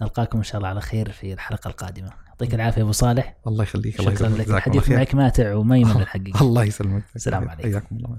ونلقاكم إن شاء الله على خير في الحلقة القادمة. يعطيك العافية أبو صالح. الله يخليك الله شكرا يسلمك لك. جزاك الله الحديث. معك ماتع وميمن الحقيقة الله يسلمك. السلام عليكم. حياكم الله.